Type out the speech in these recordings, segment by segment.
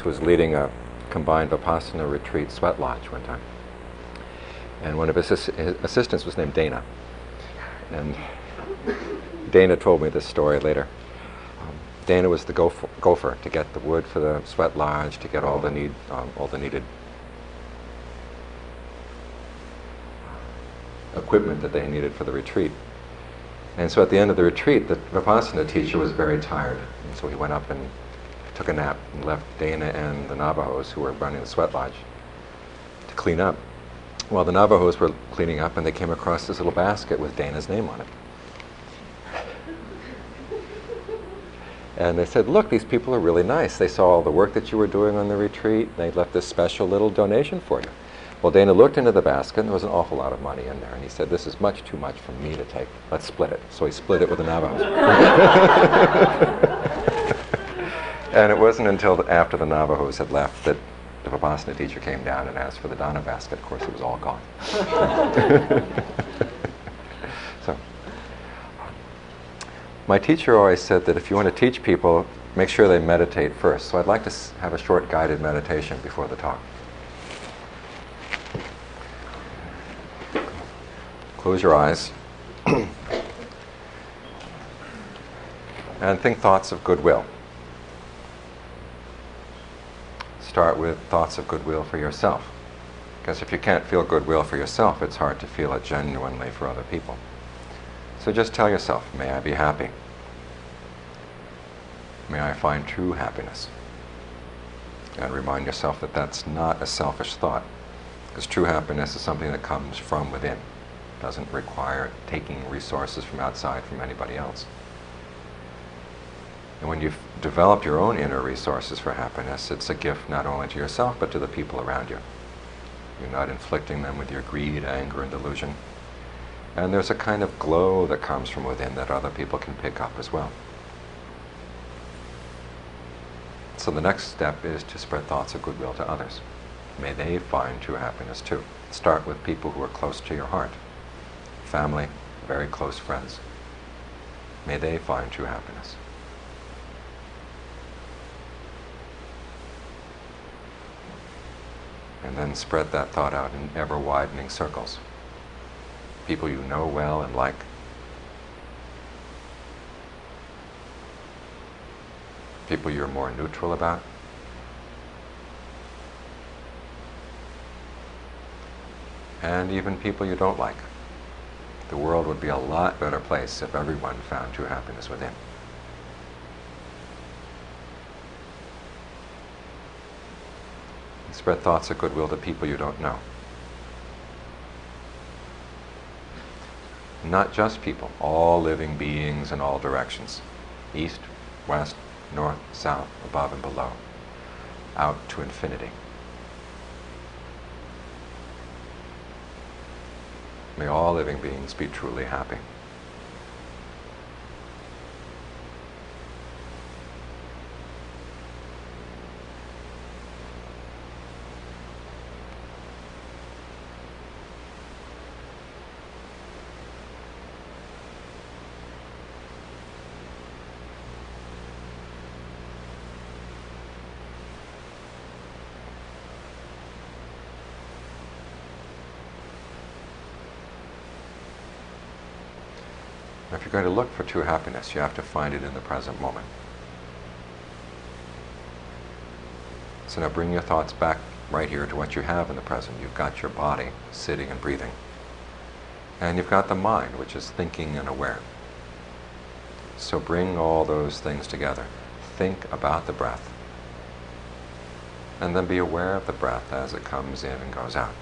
who was leading a combined Vipassana retreat sweat lodge one time. And one of his, his assistants was named Dana. And Dana told me this story later. Um, Dana was the gopher, gopher, to get the wood for the sweat lodge, to get all the need, um, all the needed equipment that they needed for the retreat. And so at the end of the retreat, the Vipassana teacher was very tired. And so he went up and took a nap and left Dana and the Navajos, who were running the sweat lodge, to clean up. Well, the Navajos were cleaning up and they came across this little basket with Dana's name on it. And they said, Look, these people are really nice. They saw all the work that you were doing on the retreat. They left this special little donation for you. Well, Dana looked into the basket, and there was an awful lot of money in there. And he said, This is much too much for me to take. Let's split it. So he split it with the Navajos. and it wasn't until after the Navajos had left that the Vipassana teacher came down and asked for the dana basket. Of course, it was all gone. so, my teacher always said that if you want to teach people, make sure they meditate first. So I'd like to have a short guided meditation before the talk. Close your eyes and think thoughts of goodwill. Start with thoughts of goodwill for yourself. Because if you can't feel goodwill for yourself, it's hard to feel it genuinely for other people. So just tell yourself, may I be happy. May I find true happiness. And remind yourself that that's not a selfish thought. Because true happiness is something that comes from within doesn't require taking resources from outside from anybody else. And when you've developed your own inner resources for happiness, it's a gift not only to yourself but to the people around you. You're not inflicting them with your greed, anger, and delusion. And there's a kind of glow that comes from within that other people can pick up as well. So the next step is to spread thoughts of goodwill to others. May they find true happiness too. Start with people who are close to your heart family, very close friends. May they find true happiness. And then spread that thought out in ever widening circles. People you know well and like. People you're more neutral about. And even people you don't like the world would be a lot better place if everyone found true happiness within. Spread thoughts of goodwill to people you don't know. Not just people, all living beings in all directions east, west, north, south, above, and below, out to infinity. May all living beings be truly happy. You're going to look for true happiness, you have to find it in the present moment. So now bring your thoughts back right here to what you have in the present. You've got your body sitting and breathing. And you've got the mind, which is thinking and aware. So bring all those things together. Think about the breath. And then be aware of the breath as it comes in and goes out.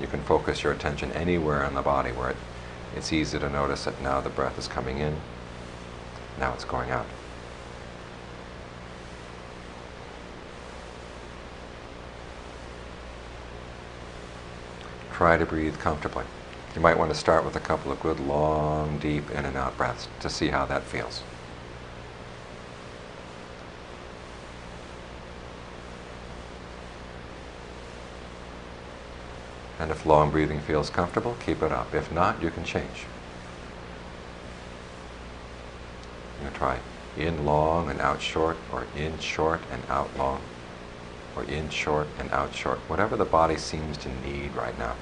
You can focus your attention anywhere in the body where it, it's easy to notice that now the breath is coming in, now it's going out. Try to breathe comfortably. You might want to start with a couple of good, long, deep in and out breaths to see how that feels. And if long breathing feels comfortable, keep it up. If not, you can change. You try in long and out short, or in short and out long, or in short and out short, whatever the body seems to need right now,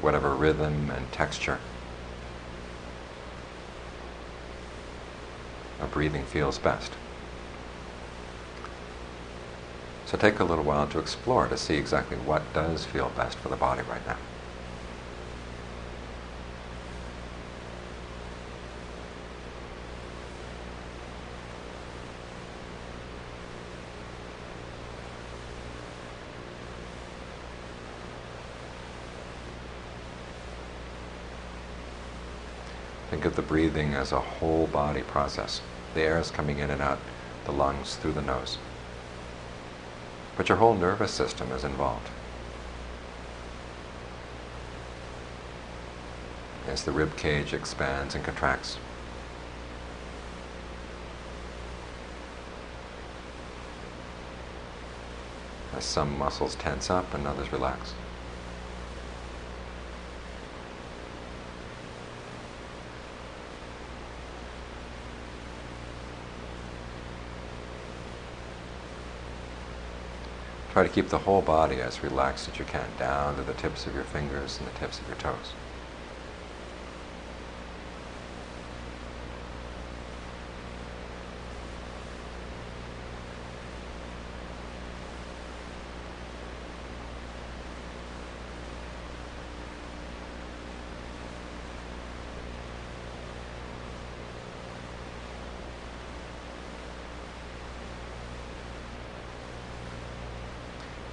whatever rhythm and texture. A breathing feels best. So take a little while to explore to see exactly what does feel best for the body right now. Think of the breathing as a whole body process. The air is coming in and out the lungs through the nose. But your whole nervous system is involved. As the rib cage expands and contracts. As some muscles tense up and others relax. Try to keep the whole body as relaxed as you can, down to the tips of your fingers and the tips of your toes.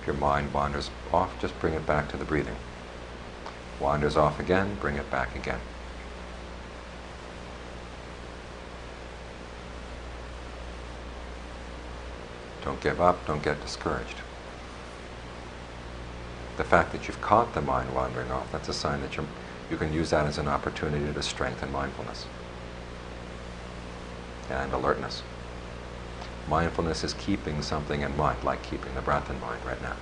Your mind wanders off, just bring it back to the breathing. Wanders off again, bring it back again. Don't give up, don't get discouraged. The fact that you've caught the mind wandering off, that's a sign that you you can use that as an opportunity to strengthen mindfulness and alertness. Mindfulness is keeping something in mind, like keeping the breath in mind right now.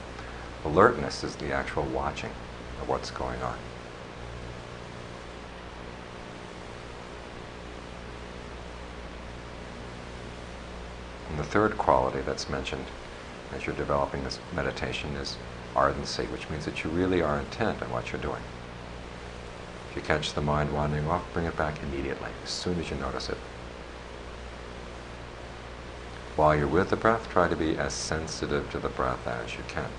Alertness is the actual watching of what's going on. And the third quality that's mentioned as you're developing this meditation is ardency, which means that you really are intent on what you're doing. If you catch the mind wandering off, bring it back immediately, as soon as you notice it. While you're with the breath, try to be as sensitive to the breath as you can.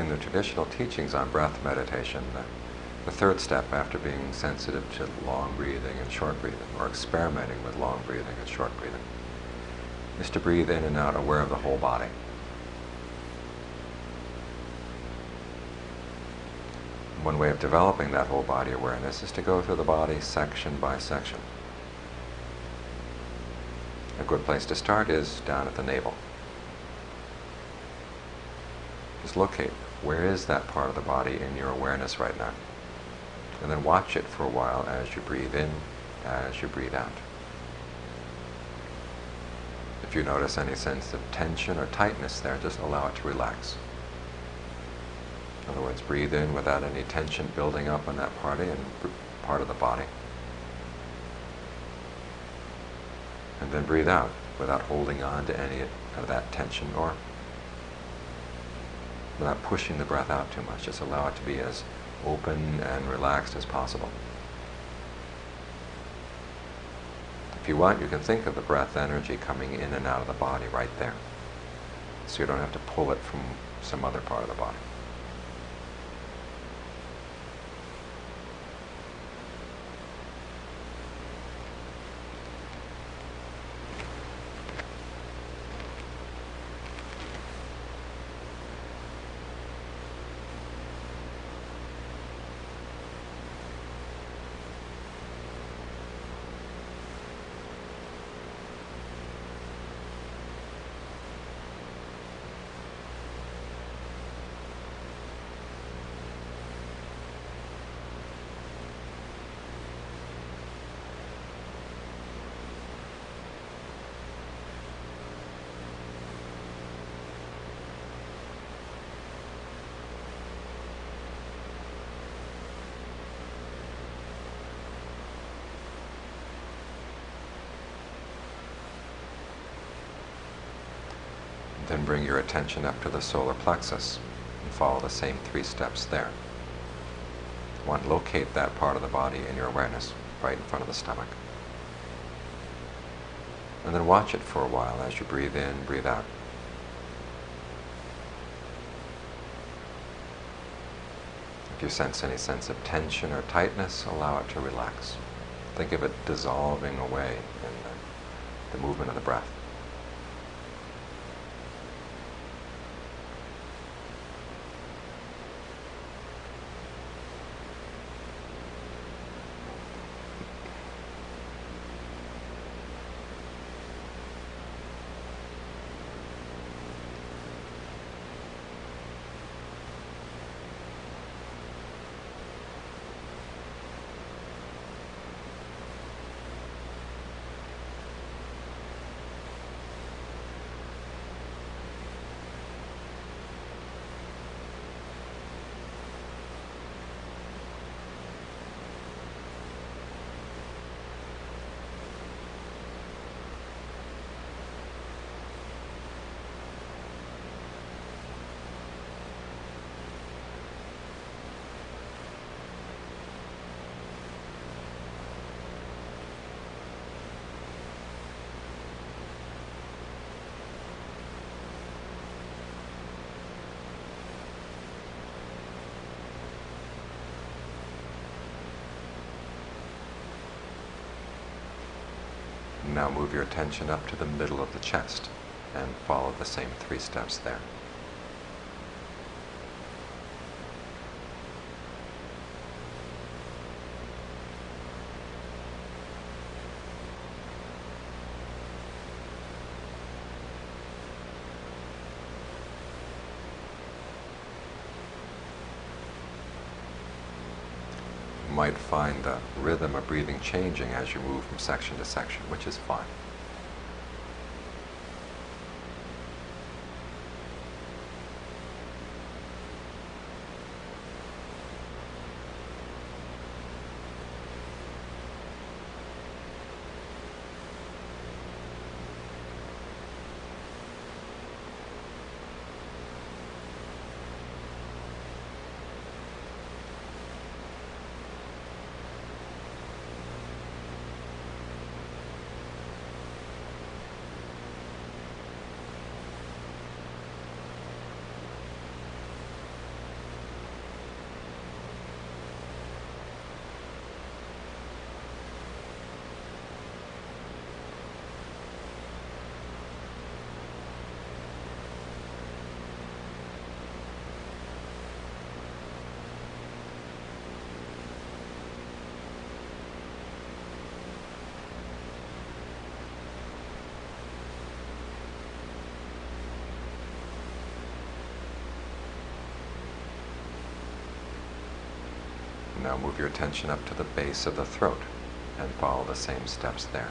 In the traditional teachings on breath meditation, the, the third step after being sensitive to long breathing and short breathing, or experimenting with long breathing and short breathing, is to breathe in and out aware of the whole body. One way of developing that whole body awareness is to go through the body section by section. A good place to start is down at the navel. Just locate where is that part of the body in your awareness right now. And then watch it for a while as you breathe in, as you breathe out. If you notice any sense of tension or tightness there, just allow it to relax. In other words, breathe in without any tension building up on that part and part of the body. And then breathe out without holding on to any of that tension or without pushing the breath out too much. Just allow it to be as open and relaxed as possible. If you want, you can think of the breath energy coming in and out of the body right there. So you don't have to pull it from some other part of the body. Then bring your attention up to the solar plexus and follow the same three steps there. One, locate that part of the body in your awareness, right in front of the stomach. And then watch it for a while as you breathe in, breathe out. If you sense any sense of tension or tightness, allow it to relax. Think of it dissolving away in the, the movement of the breath. Now move your attention up to the middle of the chest and follow the same three steps there. Might find the rhythm of breathing changing as you move from section to section, which is fine. Now move your attention up to the base of the throat and follow the same steps there.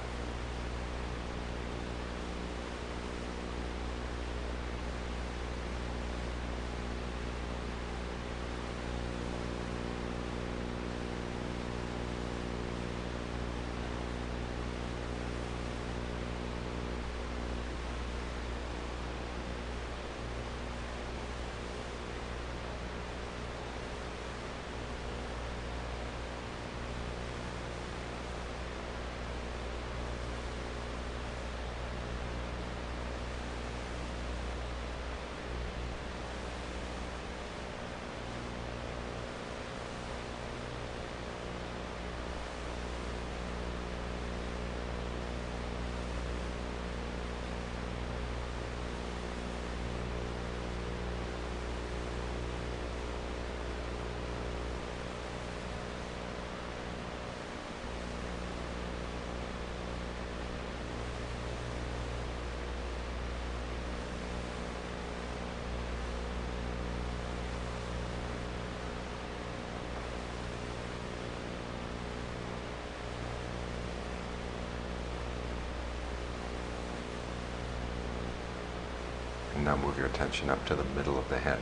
Now move your attention up to the middle of the head.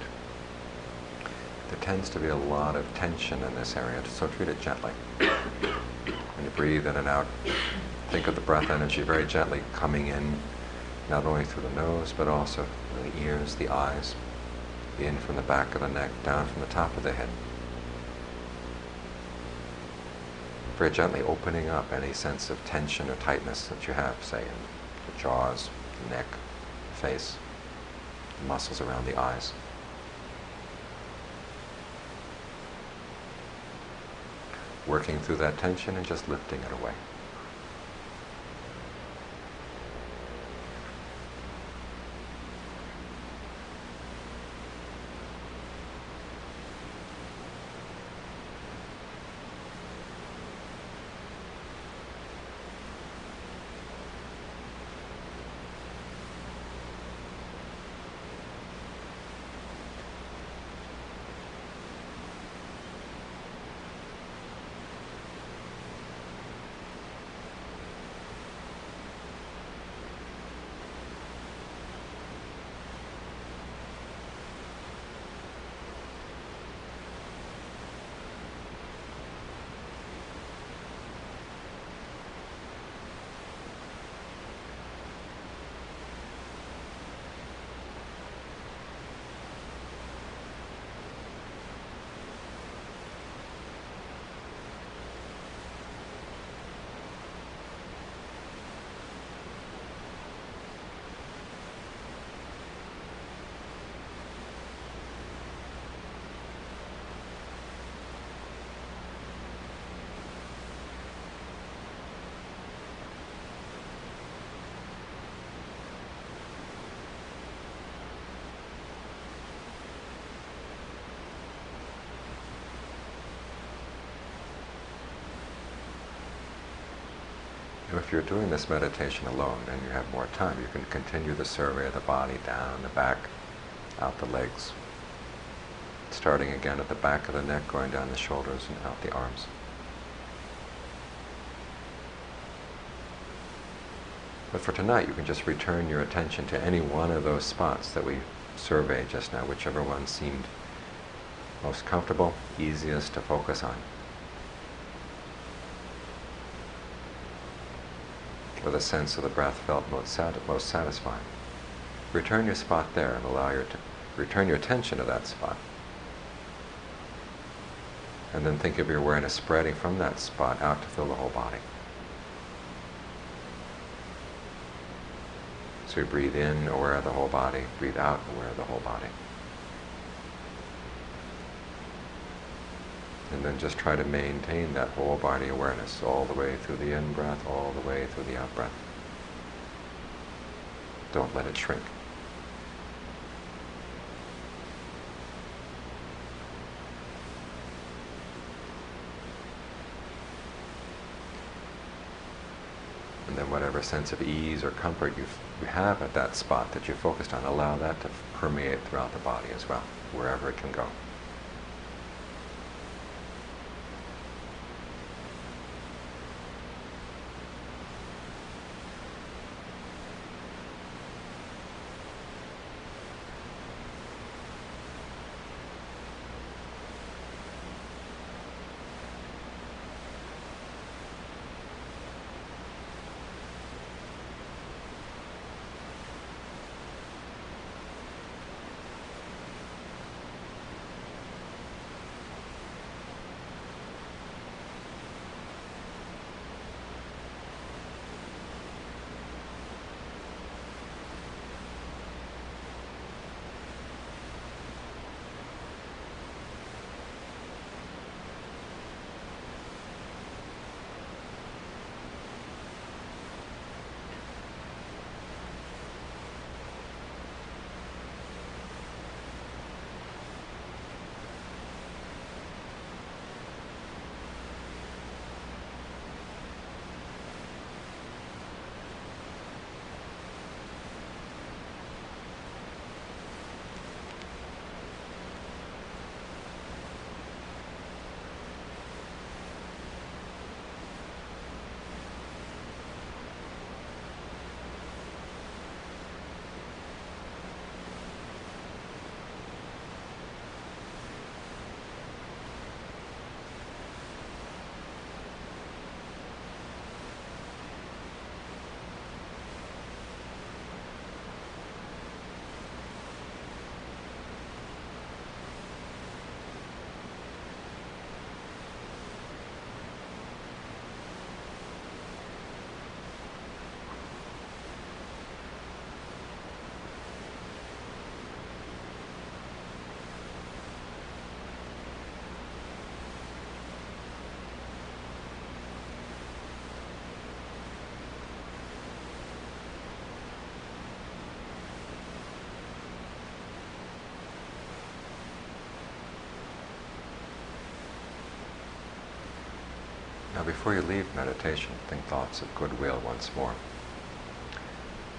There tends to be a lot of tension in this area, so treat it gently. When you breathe in and out, think of the breath energy very gently coming in, not only through the nose, but also through the ears, the eyes, in from the back of the neck, down from the top of the head. Very gently opening up any sense of tension or tightness that you have, say, in the jaws, the neck, face, muscles around the eyes. Working through that tension and just lifting it away. If you're doing this meditation alone and you have more time, you can continue the survey of the body down the back, out the legs, starting again at the back of the neck, going down the shoulders and out the arms. But for tonight, you can just return your attention to any one of those spots that we surveyed just now, whichever one seemed most comfortable, easiest to focus on. Where the sense of the breath felt most, sat- most satisfying. Return your spot there and allow your t- return your attention to that spot. And then think of your awareness spreading from that spot out to fill the whole body. So you breathe in, aware of the whole body, breathe out, aware of the whole body. And then just try to maintain that whole body awareness all the way through the in breath, all the way through the out breath. Don't let it shrink. And then whatever sense of ease or comfort you you have at that spot that you're focused on, allow that to permeate throughout the body as well, wherever it can go. Before you leave meditation, think thoughts of goodwill once more.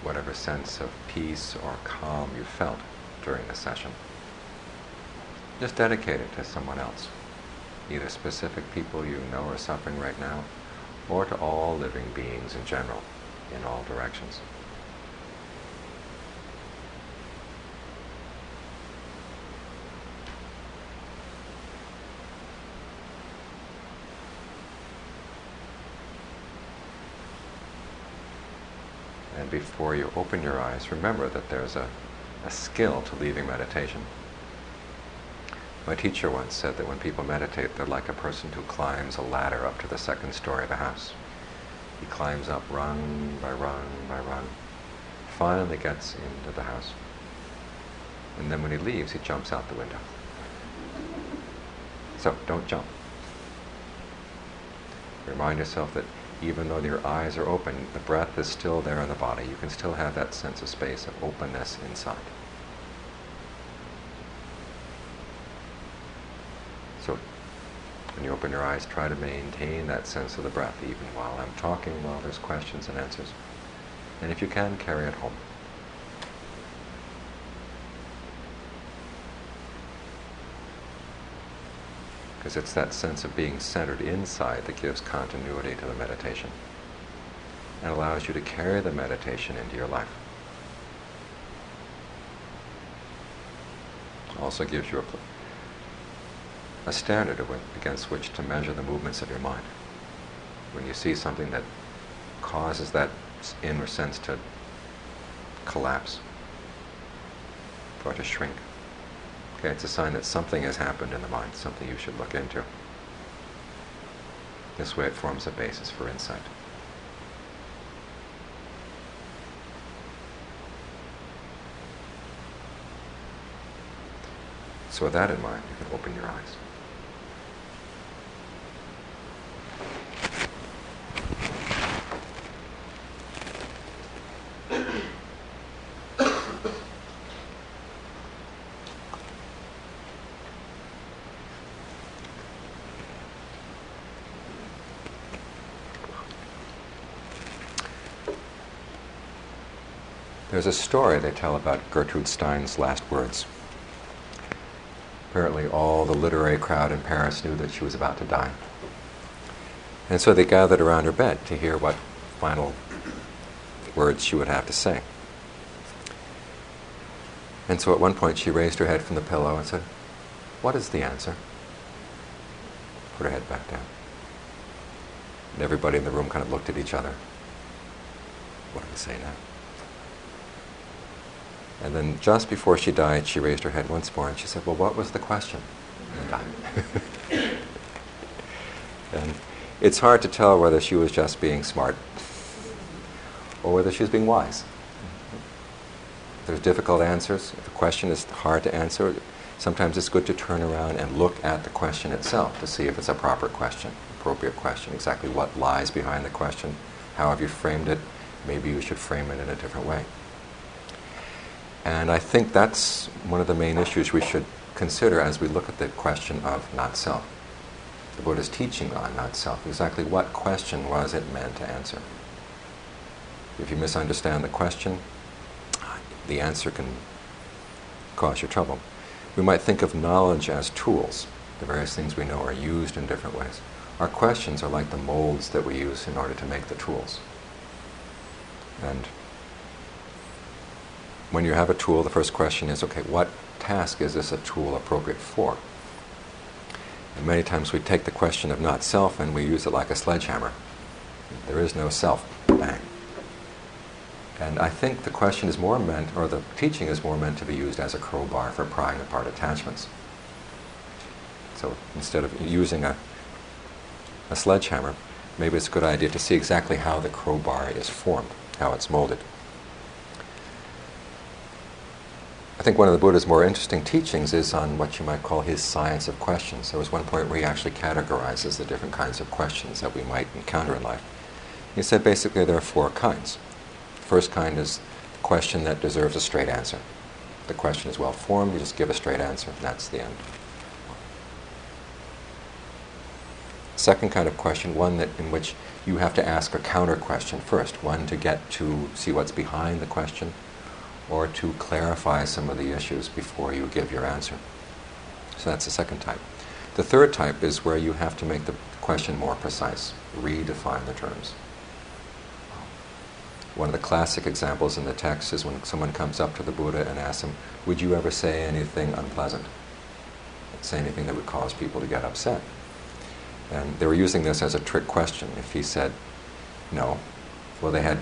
Whatever sense of peace or calm you felt during the session, just dedicate it to someone else, either specific people you know are suffering right now, or to all living beings in general, in all directions. And before you open your eyes, remember that there's a, a skill to leaving meditation. My teacher once said that when people meditate, they're like a person who climbs a ladder up to the second story of a house. He climbs up rung by rung by rung, finally gets into the house. And then when he leaves, he jumps out the window. So don't jump. Remind yourself that even though your eyes are open, the breath is still there in the body. You can still have that sense of space, of openness inside. So when you open your eyes, try to maintain that sense of the breath even while I'm talking, while there's questions and answers. And if you can, carry it home. Because it's that sense of being centered inside that gives continuity to the meditation and allows you to carry the meditation into your life. Also gives you a a standard against which to measure the movements of your mind. When you see something that causes that inner sense to collapse or to shrink, okay, it's a sign that something has happened in the mind, something you should look into. This way it forms a basis for insight. So with that in mind, you can open your eyes. There's a story they tell about Gertrude Stein's last words. Apparently, all the literary crowd in Paris knew that she was about to die. And so they gathered around her bed to hear what final words she would have to say. And so at one point she raised her head from the pillow and said, What is the answer? Put her head back down. And everybody in the room kind of looked at each other. What do we say now? And then just before she died, she raised her head once more and she said, Well, what was the question? and it's hard to tell whether she was just being smart or whether she was being wise. There's difficult answers. If a question is hard to answer, sometimes it's good to turn around and look at the question itself to see if it's a proper question, appropriate question, exactly what lies behind the question, how have you framed it, maybe you should frame it in a different way. And I think that's one of the main issues we should consider as we look at the question of not self. The Buddha's teaching on not self. Exactly what question was it meant to answer? If you misunderstand the question, the answer can cause you trouble. We might think of knowledge as tools. The various things we know are used in different ways. Our questions are like the molds that we use in order to make the tools. And when you have a tool, the first question is, okay, what task is this a tool appropriate for? And many times we take the question of not self and we use it like a sledgehammer. There is no self. Bang. And I think the question is more meant, or the teaching is more meant to be used as a crowbar for prying apart attachments. So instead of using a, a sledgehammer, maybe it's a good idea to see exactly how the crowbar is formed, how it's molded. I think one of the Buddha's more interesting teachings is on what you might call his science of questions. There was one point where he actually categorizes the different kinds of questions that we might encounter in life. He said basically there are four kinds. The first kind is the question that deserves a straight answer. The question is well formed, you just give a straight answer, and that's the end. second kind of question, one that in which you have to ask a counter question first, one to get to see what's behind the question, or to clarify some of the issues before you give your answer. So that's the second type. The third type is where you have to make the question more precise, redefine the terms. One of the classic examples in the text is when someone comes up to the Buddha and asks him, Would you ever say anything unpleasant? Say anything that would cause people to get upset? And they were using this as a trick question. If he said no, well, they had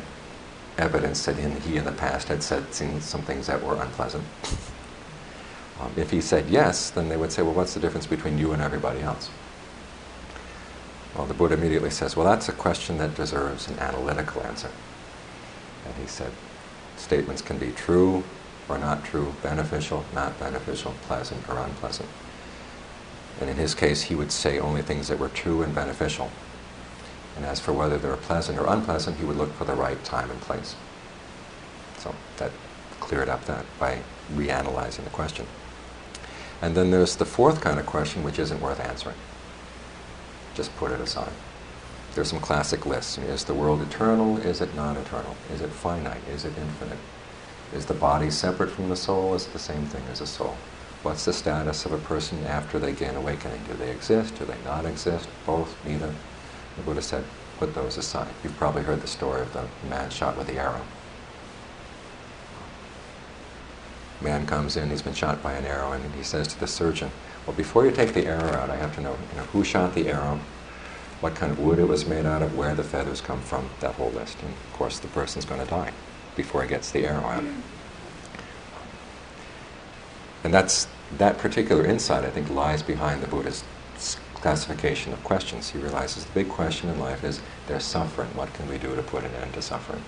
evidence that in, he in the past had said some things that were unpleasant. Um, if he said yes, then they would say, well, what's the difference between you and everybody else? Well, the Buddha immediately says, well, that's a question that deserves an analytical answer. And he said, statements can be true or not true, beneficial, not beneficial, pleasant or unpleasant. And in his case, he would say only things that were true and beneficial. And as for whether they're pleasant or unpleasant, he would look for the right time and place. So that cleared up that by reanalyzing the question. And then there's the fourth kind of question, which isn't worth answering. Just put it aside. There's some classic lists. Is the world eternal? Is it non eternal? Is it finite? Is it infinite? Is the body separate from the soul? Is it the same thing as a soul? What's the status of a person after they gain awakening? Do they exist? Do they not exist? Both? Neither? The Buddha said, put those aside. You've probably heard the story of the man shot with the arrow. Man comes in, he's been shot by an arrow, and he says to the surgeon, Well, before you take the arrow out, I have to know, you know who shot the arrow, what kind of wood it was made out of, where the feathers come from, that whole list. And of course, the person's going to die before he gets the arrow out. And that's that particular insight, I think, lies behind the Buddha's classification of questions. He realizes the big question in life is there's suffering. What can we do to put an end to suffering?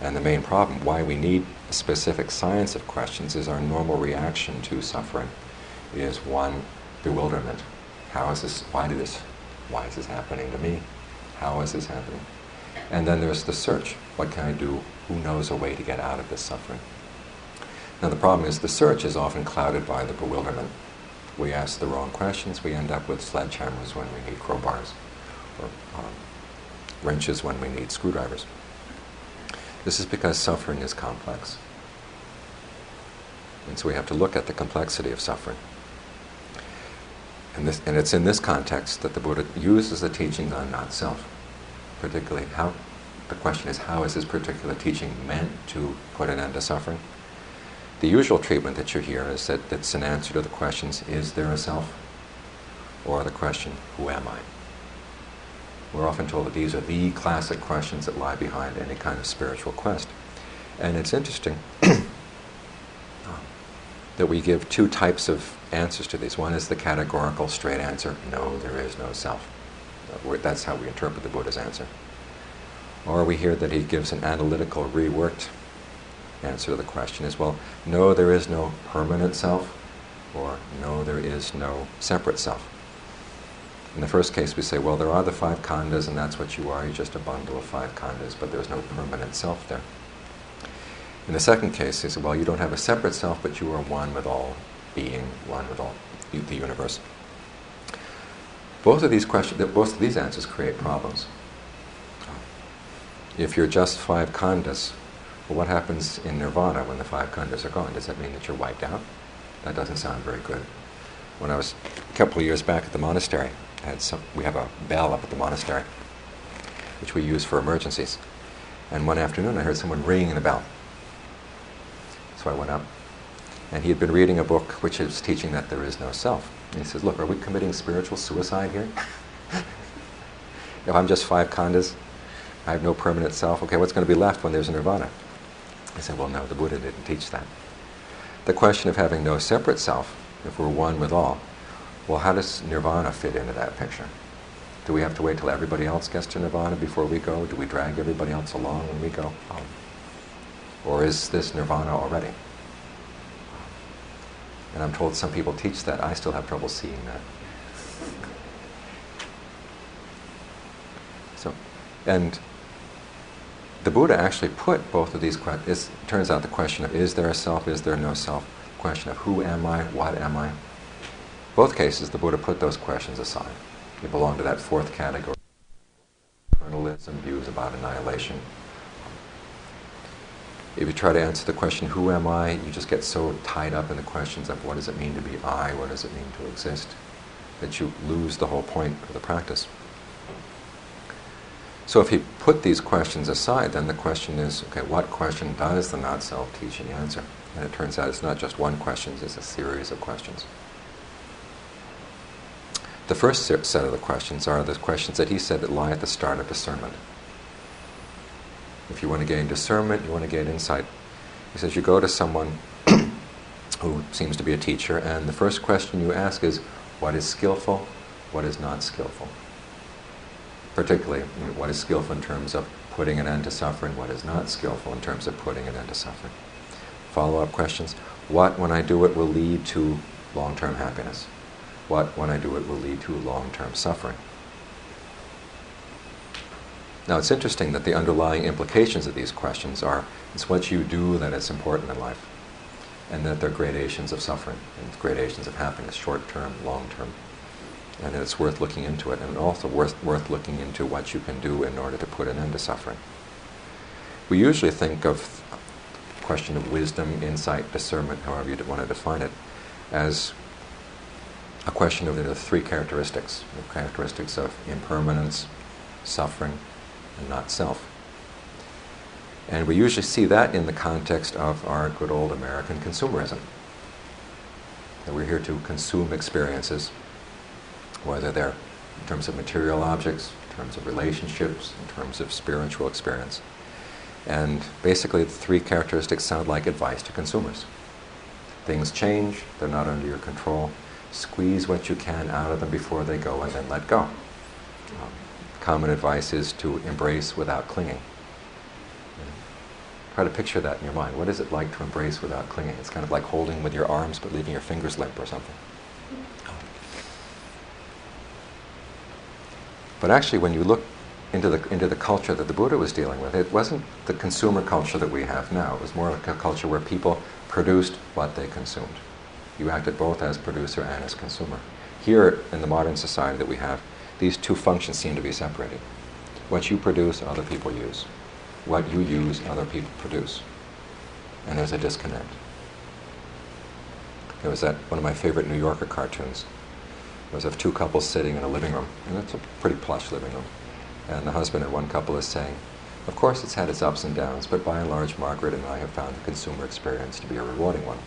And the main problem, why we need a specific science of questions, is our normal reaction to suffering is one, bewilderment. How is this? Why did this? Why is this happening to me? How is this happening? And then there's the search. What can I do? Who knows a way to get out of this suffering? Now, the problem is the search is often clouded by the bewilderment. We ask the wrong questions, we end up with sledgehammers when we need crowbars, or um, wrenches when we need screwdrivers. This is because suffering is complex. And so we have to look at the complexity of suffering. And, this, and it's in this context that the Buddha uses the teachings on not self. Particularly, how the question is how is this particular teaching meant to put an end to suffering? The usual treatment that you hear is that it's an answer to the questions is there a self? Or the question, who am I? We're often told that these are the classic questions that lie behind any kind of spiritual quest. And it's interesting um, that we give two types of answers to these. One is the categorical straight answer no, there is no self. Uh, that's how we interpret the Buddha's answer. Or we hear that he gives an analytical, reworked answer to the question is well, no, there is no permanent self, or no, there is no separate self. In the first case, we say, well, there are the five khandhas, and that's what you are. You're just a bundle of five khandhas, but there's no permanent self there. In the second case, he said, well, you don't have a separate self, but you are one with all being, one with all the universe. Both of these questions, both of these answers create problems. If you're just five khandhas, well, what happens in nirvana when the five khandhas are gone? Does that mean that you're wiped out? That doesn't sound very good. When I was a couple of years back at the monastery, had some, we have a bell up at the monastery, which we use for emergencies. And one afternoon I heard someone ringing the bell. So I went up, and he had been reading a book which is teaching that there is no self. And he says, Look, are we committing spiritual suicide here? if I'm just five khandhas, I have no permanent self, okay, what's going to be left when there's a nirvana? I said, Well, no, the Buddha didn't teach that. The question of having no separate self, if we're one with all, well, how does nirvana fit into that picture? Do we have to wait till everybody else gets to nirvana before we go? Do we drag everybody else along when we go? Um, or is this nirvana already? And I'm told some people teach that. I still have trouble seeing that. So, and the Buddha actually put both of these questions. It turns out the question of is there a self, is there no self, question of who am I, what am I, both cases, the Buddha put those questions aside. You belong to that fourth category. Eternalism, views about annihilation. If you try to answer the question, who am I, you just get so tied up in the questions of what does it mean to be I, what does it mean to exist, that you lose the whole point of the practice. So if you put these questions aside, then the question is, okay, what question does the not self teach and answer? And it turns out it's not just one question, it's a series of questions. The first set of the questions are the questions that he said that lie at the start of discernment. If you want to gain discernment, you want to gain insight. He says you go to someone who seems to be a teacher, and the first question you ask is, what is skillful, what is not skillful? Particularly, what is skillful in terms of putting an end to suffering, what is not skillful in terms of putting an end to suffering. Follow up questions. What, when I do it, will lead to long term happiness? What, when I do it, will lead to long term suffering? Now, it's interesting that the underlying implications of these questions are it's what you do that is important in life, and that there are gradations of suffering and gradations of happiness, short term, long term. And it's worth looking into it, and also worth, worth looking into what you can do in order to put an end to suffering. We usually think of the question of wisdom, insight, discernment, however you want to define it, as a question of the three characteristics the characteristics of impermanence, suffering, and not self. And we usually see that in the context of our good old American consumerism. That we're here to consume experiences, whether they're in terms of material objects, in terms of relationships, in terms of spiritual experience. And basically, the three characteristics sound like advice to consumers. Things change, they're not under your control. Squeeze what you can out of them before they go and then let go. Um, common advice is to embrace without clinging. Try to picture that in your mind. What is it like to embrace without clinging? It's kind of like holding with your arms but leaving your fingers limp or something. But actually, when you look into the, into the culture that the Buddha was dealing with, it wasn't the consumer culture that we have now. It was more like a culture where people produced what they consumed. You acted both as producer and as consumer. Here, in the modern society that we have, these two functions seem to be separated. What you produce, other people use. What you use, other people produce. And there's a disconnect. It was that one of my favorite New Yorker cartoons. Was of two couples sitting in a living room, and it's a pretty plush living room. And the husband and one couple is saying, Of course, it's had its ups and downs, but by and large, Margaret and I have found the consumer experience to be a rewarding one.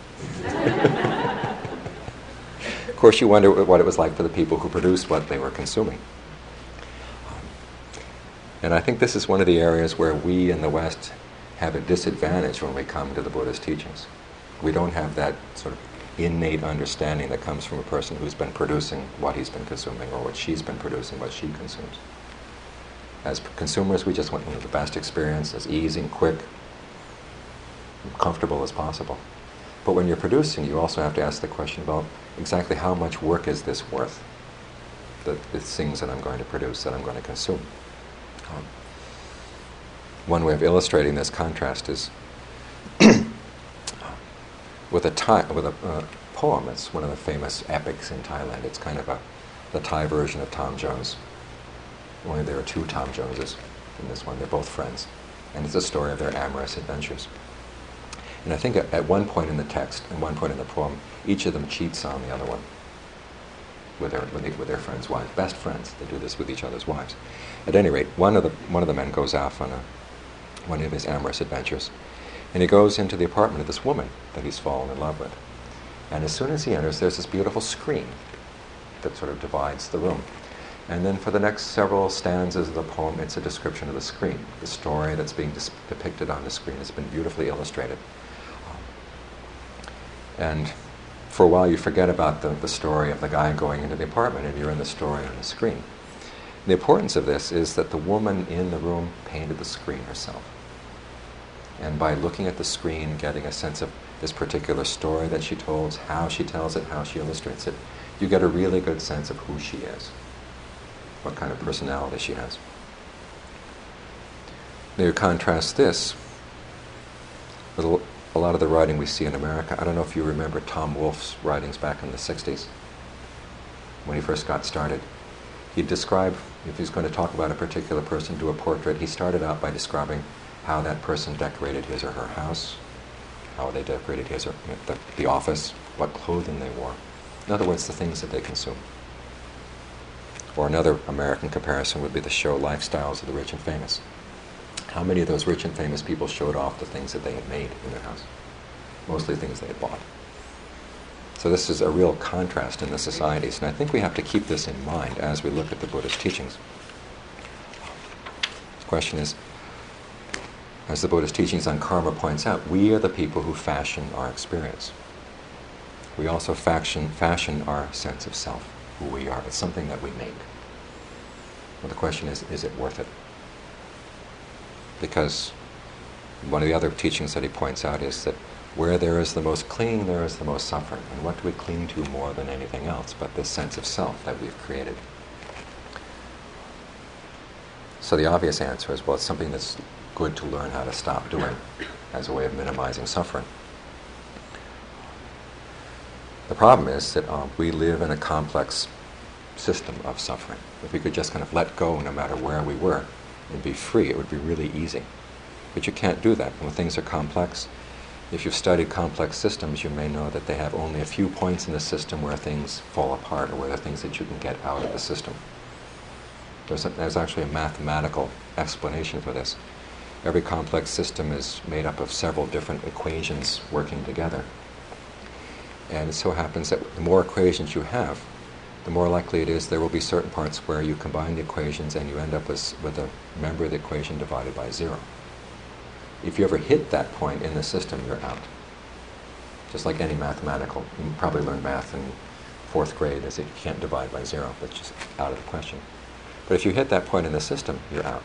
of course, you wonder what it was like for the people who produced what they were consuming. Um, and I think this is one of the areas where we in the West have a disadvantage when we come to the Buddha's teachings. We don't have that sort of innate understanding that comes from a person who's been producing what he's been consuming or what she's been producing, what she consumes. As consumers, we just want you know, the best experience, as easy and quick, and comfortable as possible. But when you're producing, you also have to ask the question about exactly how much work is this worth? The, the things that I'm going to produce, that I'm going to consume. Um, one way of illustrating this contrast is with a Thai, with a uh, poem. It's one of the famous epics in Thailand. It's kind of a the Thai version of Tom Jones. Only there are two Tom Joneses in this one. They're both friends, and it's a story of their amorous adventures. And I think at, one point in the text, and one point in the poem, each of them cheats on the other one with their, with, the, with, their friends' wives, best friends. They do this with each other's wives. At any rate, one of the one of the men goes off on a, one of his amorous adventures, and he goes into the apartment of this woman that he's fallen in love with. And as soon as he enters, there's this beautiful screen that sort of divides the room. And then for the next several stanzas of the poem, it's a description of the screen. The story that's being dis- depicted on the screen has been beautifully illustrated. And for a while, you forget about the, the story of the guy going into the apartment and you're in the story on the screen. The importance of this is that the woman in the room painted the screen herself. And by looking at the screen, getting a sense of this particular story that she told, how she tells it, how she illustrates it, you get a really good sense of who she is, what kind of personality she has. Now you contrast this with a lot of the writing we see in America. I don't know if you remember Tom Wolfe's writings back in the 60s when he first got started. He'd describe, if he's going to talk about a particular person, do a portrait, he started out by describing how that person decorated his or her house, how they decorated his or the, the office, what clothing they wore. In other words, the things that they consume. Or another American comparison would be the show lifestyles of the rich and famous. How many of those rich and famous people showed off the things that they had made in their house? Mostly things they had bought. So this is a real contrast in the societies, and I think we have to keep this in mind as we look at the Buddhist teachings. The question is, as the Buddha's teachings on karma points out, we are the people who fashion our experience. We also fashion, fashion our sense of self, who we are. It's something that we make. Well, the question is, is it worth it? Because one of the other teachings that he points out is that where there is the most clinging, there is the most suffering. And what do we cling to more than anything else but this sense of self that we've created? So the obvious answer is well, it's something that's good to learn how to stop doing as a way of minimizing suffering. The problem is that uh, we live in a complex system of suffering. If we could just kind of let go no matter where we were and be free, it would be really easy. But you can't do that. When things are complex, if you've studied complex systems, you may know that they have only a few points in the system where things fall apart or where there are things that you can get out of the system. There's, a, there's actually a mathematical explanation for this. Every complex system is made up of several different equations working together. And it so happens that the more equations you have, the more likely it is there will be certain parts where you combine the equations and you end up with, with a member of the equation divided by zero. If you ever hit that point in the system, you're out. Just like any mathematical, you probably learned math in fourth grade as you can't divide by zero, that's just out of the question. But if you hit that point in the system, you're out.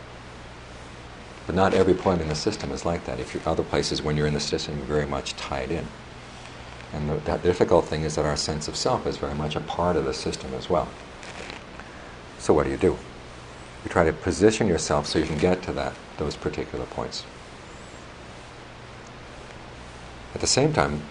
But not every point in the system is like that. If you're other places, when you're in the system, you're very much tied in. And the, the difficult thing is that our sense of self is very much a part of the system as well. So what do you do? You try to position yourself so you can get to that, those particular points. At the same time,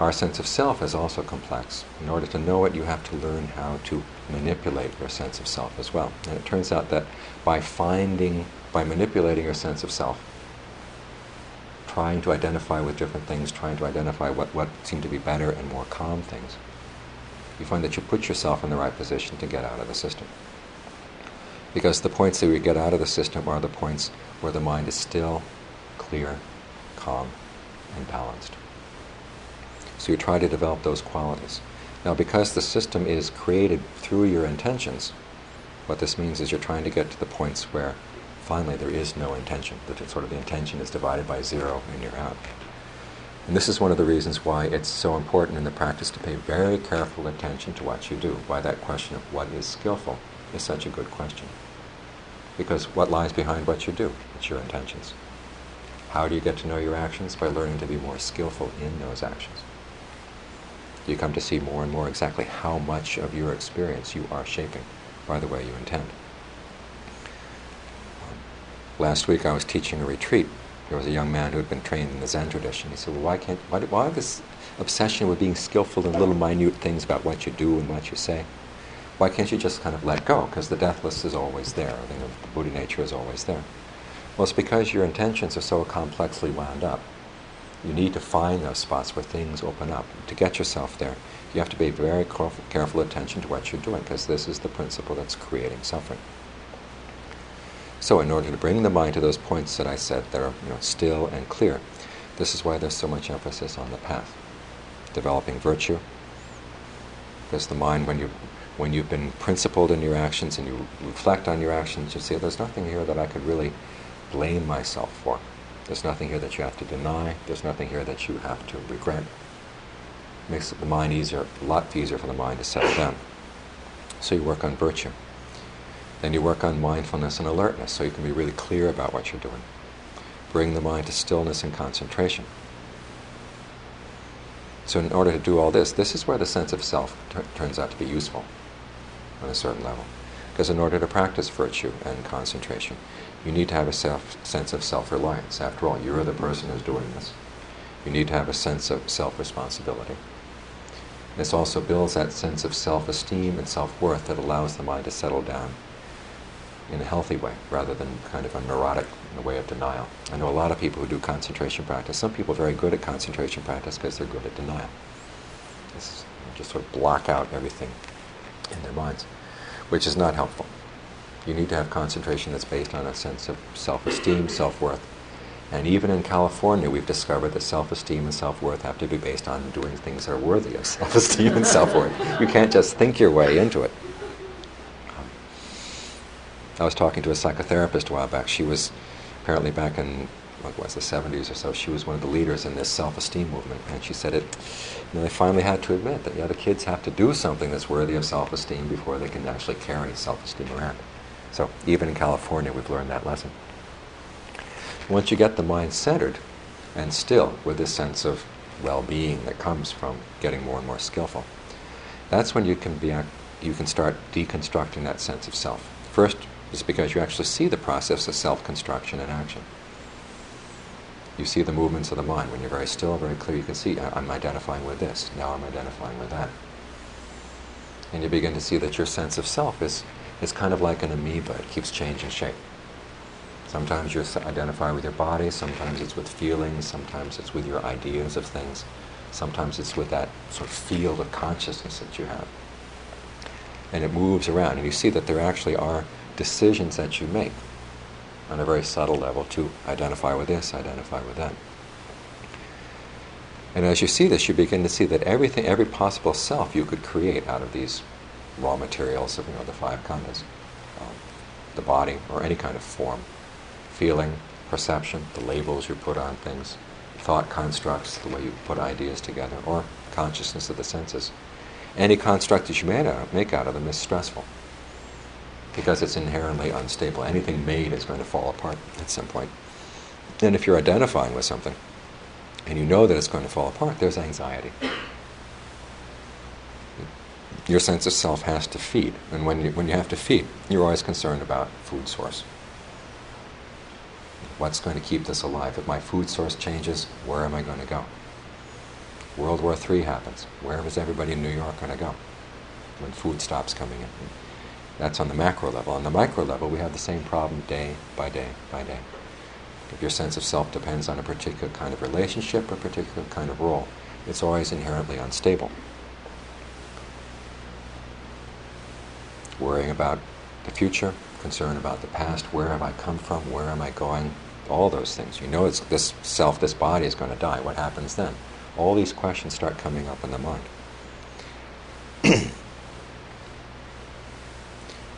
our sense of self is also complex. In order to know it, you have to learn how to manipulate your sense of self as well. And it turns out that by finding, by manipulating your sense of self, trying to identify with different things, trying to identify what, what seem to be better and more calm things, you find that you put yourself in the right position to get out of the system. Because the points that we get out of the system are the points where the mind is still, clear, calm, and balanced. So you try to develop those qualities. Now, because the system is created through your intentions, what this means is you're trying to get to the points where finally there is no intention, that sort of the intention is divided by zero and you're out. And this is one of the reasons why it's so important in the practice to pay very careful attention to what you do, why that question of what is skillful is such a good question. Because what lies behind what you do? It's your intentions. How do you get to know your actions? By learning to be more skillful in those actions you come to see more and more exactly how much of your experience you are shaping by the way you intend. Last week I was teaching a retreat. There was a young man who had been trained in the Zen tradition. He said, well, why can't, why, why this obsession with being skillful in little minute things about what you do and what you say? Why can't you just kind of let go? Because the deathless is always there. I think the Buddha nature is always there. Well, it's because your intentions are so complexly wound up you need to find those spots where things open up. To get yourself there, you have to pay very careful attention to what you're doing because this is the principle that's creating suffering. So, in order to bring the mind to those points that I said that are you know, still and clear, this is why there's so much emphasis on the path. Developing virtue, because the mind, when you when you've been principled in your actions and you reflect on your actions, you see there's nothing here that I could really blame myself for. There's nothing here that you have to deny. There's nothing here that you have to regret. Makes the mind easier, a lot easier for the mind to settle down. So you work on virtue. Then you work on mindfulness and alertness so you can be really clear about what you're doing. Bring the mind to stillness and concentration. So, in order to do all this, this is where the sense of self t- turns out to be useful on a certain level. Because in order to practice virtue and concentration, you need to have a self, sense of self reliance. After all, you're the person who's doing this. You need to have a sense of self responsibility. This also builds that sense of self esteem and self worth that allows the mind to settle down in a healthy way rather than kind of a neurotic way of denial. I know a lot of people who do concentration practice. Some people are very good at concentration practice because they're good at denial. It's just sort of block out everything in their minds, which is not helpful. You need to have concentration that's based on a sense of self esteem, self worth, and even in California, we've discovered that self esteem and self worth have to be based on doing things that are worthy of self esteem and self worth. You can't just think your way into it. I was talking to a psychotherapist a while back. She was apparently back in what was the 70s or so. She was one of the leaders in this self-esteem movement, and she said it. You know, they finally had to admit that yeah, the kids have to do something that's worthy of self-esteem before they can actually carry self-esteem around. So even in California, we've learned that lesson. Once you get the mind centered and still with this sense of well being that comes from getting more and more skillful, that's when you can, be, you can start deconstructing that sense of self. First, is because you actually see the process of self construction in action. You see the movements of the mind. When you're very still, very clear, you can see I'm identifying with this, now I'm identifying with that. And you begin to see that your sense of self is, is kind of like an amoeba, it keeps changing shape. Sometimes you identify with your body, sometimes it's with feelings, sometimes it's with your ideas of things, sometimes it's with that sort of field of consciousness that you have. And it moves around, and you see that there actually are decisions that you make on a very subtle level to identify with this, identify with that. And as you see this, you begin to see that everything, every possible self you could create out of these raw materials of you know, the five khandhas, um, the body, or any kind of form feeling, perception, the labels you put on things, thought constructs, the way you put ideas together, or consciousness of the senses. Any construct that you make out of them is stressful because it's inherently unstable. Anything made is going to fall apart at some point. And if you're identifying with something and you know that it's going to fall apart, there's anxiety. Your sense of self has to feed. And when you, when you have to feed, you're always concerned about food source what's going to keep this alive? If my food source changes, where am I going to go? World War III happens. Where is everybody in New York going to go when food stops coming in? That's on the macro level. On the micro level, we have the same problem day by day by day. If your sense of self depends on a particular kind of relationship, a particular kind of role, it's always inherently unstable. Worrying about the future, concern about the past, where have I come from, where am I going, all those things. You know, it's this self, this body is going to die. What happens then? All these questions start coming up in the mind.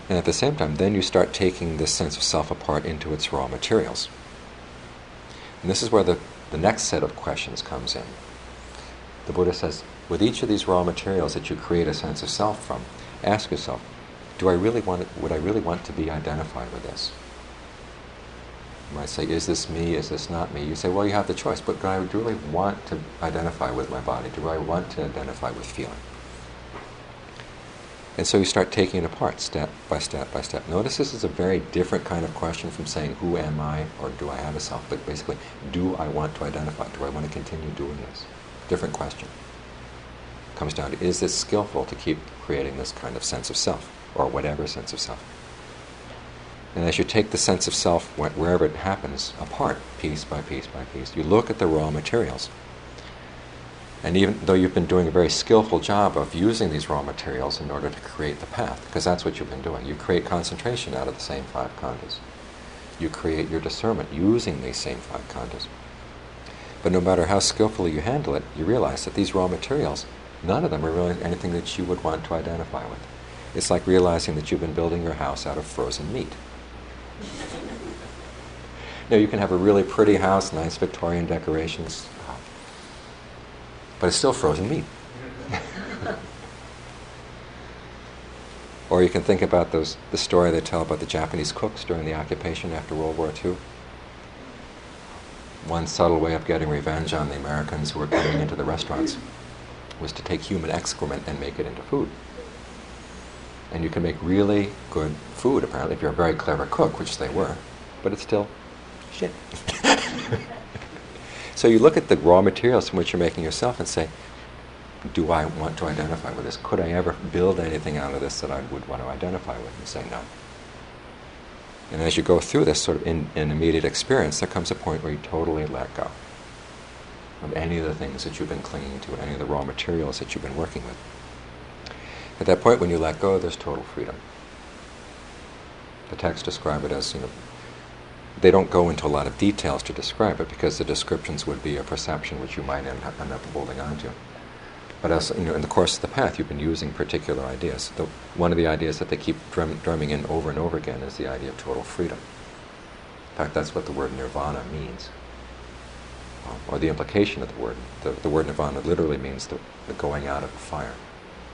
and at the same time, then you start taking this sense of self apart into its raw materials. And this is where the, the next set of questions comes in. The Buddha says, with each of these raw materials that you create a sense of self from, ask yourself, do I really want it, would I really want to be identified with this? You might say, is this me? Is this not me? You say, well, you have the choice, but do I really want to identify with my body? Do I want to identify with feeling? And so you start taking it apart step by step by step. Notice this is a very different kind of question from saying, who am I or do I have a self? But basically, do I want to identify? Do I want to continue doing this? Different question. Comes down to, is this skillful to keep creating this kind of sense of self or whatever sense of self? And as you take the sense of self, wherever it happens, apart, piece by piece by piece, you look at the raw materials. And even though you've been doing a very skillful job of using these raw materials in order to create the path, because that's what you've been doing, you create concentration out of the same five khandhas. You create your discernment using these same five khandhas. But no matter how skillfully you handle it, you realize that these raw materials, none of them are really anything that you would want to identify with. It's like realizing that you've been building your house out of frozen meat. now, you can have a really pretty house, nice Victorian decorations, but it's still frozen meat. or you can think about those, the story they tell about the Japanese cooks during the occupation after World War II. One subtle way of getting revenge on the Americans who were coming into the restaurants was to take human excrement and make it into food and you can make really good food apparently if you're a very clever cook which they were but it's still shit so you look at the raw materials from which you're making yourself and say do I want to identify with this? Could I ever build anything out of this that I would want to identify with? And say no. And as you go through this sort of in, in immediate experience, there comes a point where you totally let go of any of the things that you've been clinging to, any of the raw materials that you've been working with. At that point, when you let go, there's total freedom. The texts describe it as, you know, they don't go into a lot of details to describe it because the descriptions would be a perception which you might end up, end up holding on to. But as you know, in the course of the path, you've been using particular ideas. The, one of the ideas that they keep drum, drumming in over and over again is the idea of total freedom. In fact, that's what the word nirvana means, um, or the implication of the word. The, the word nirvana literally means the, the going out of a fire.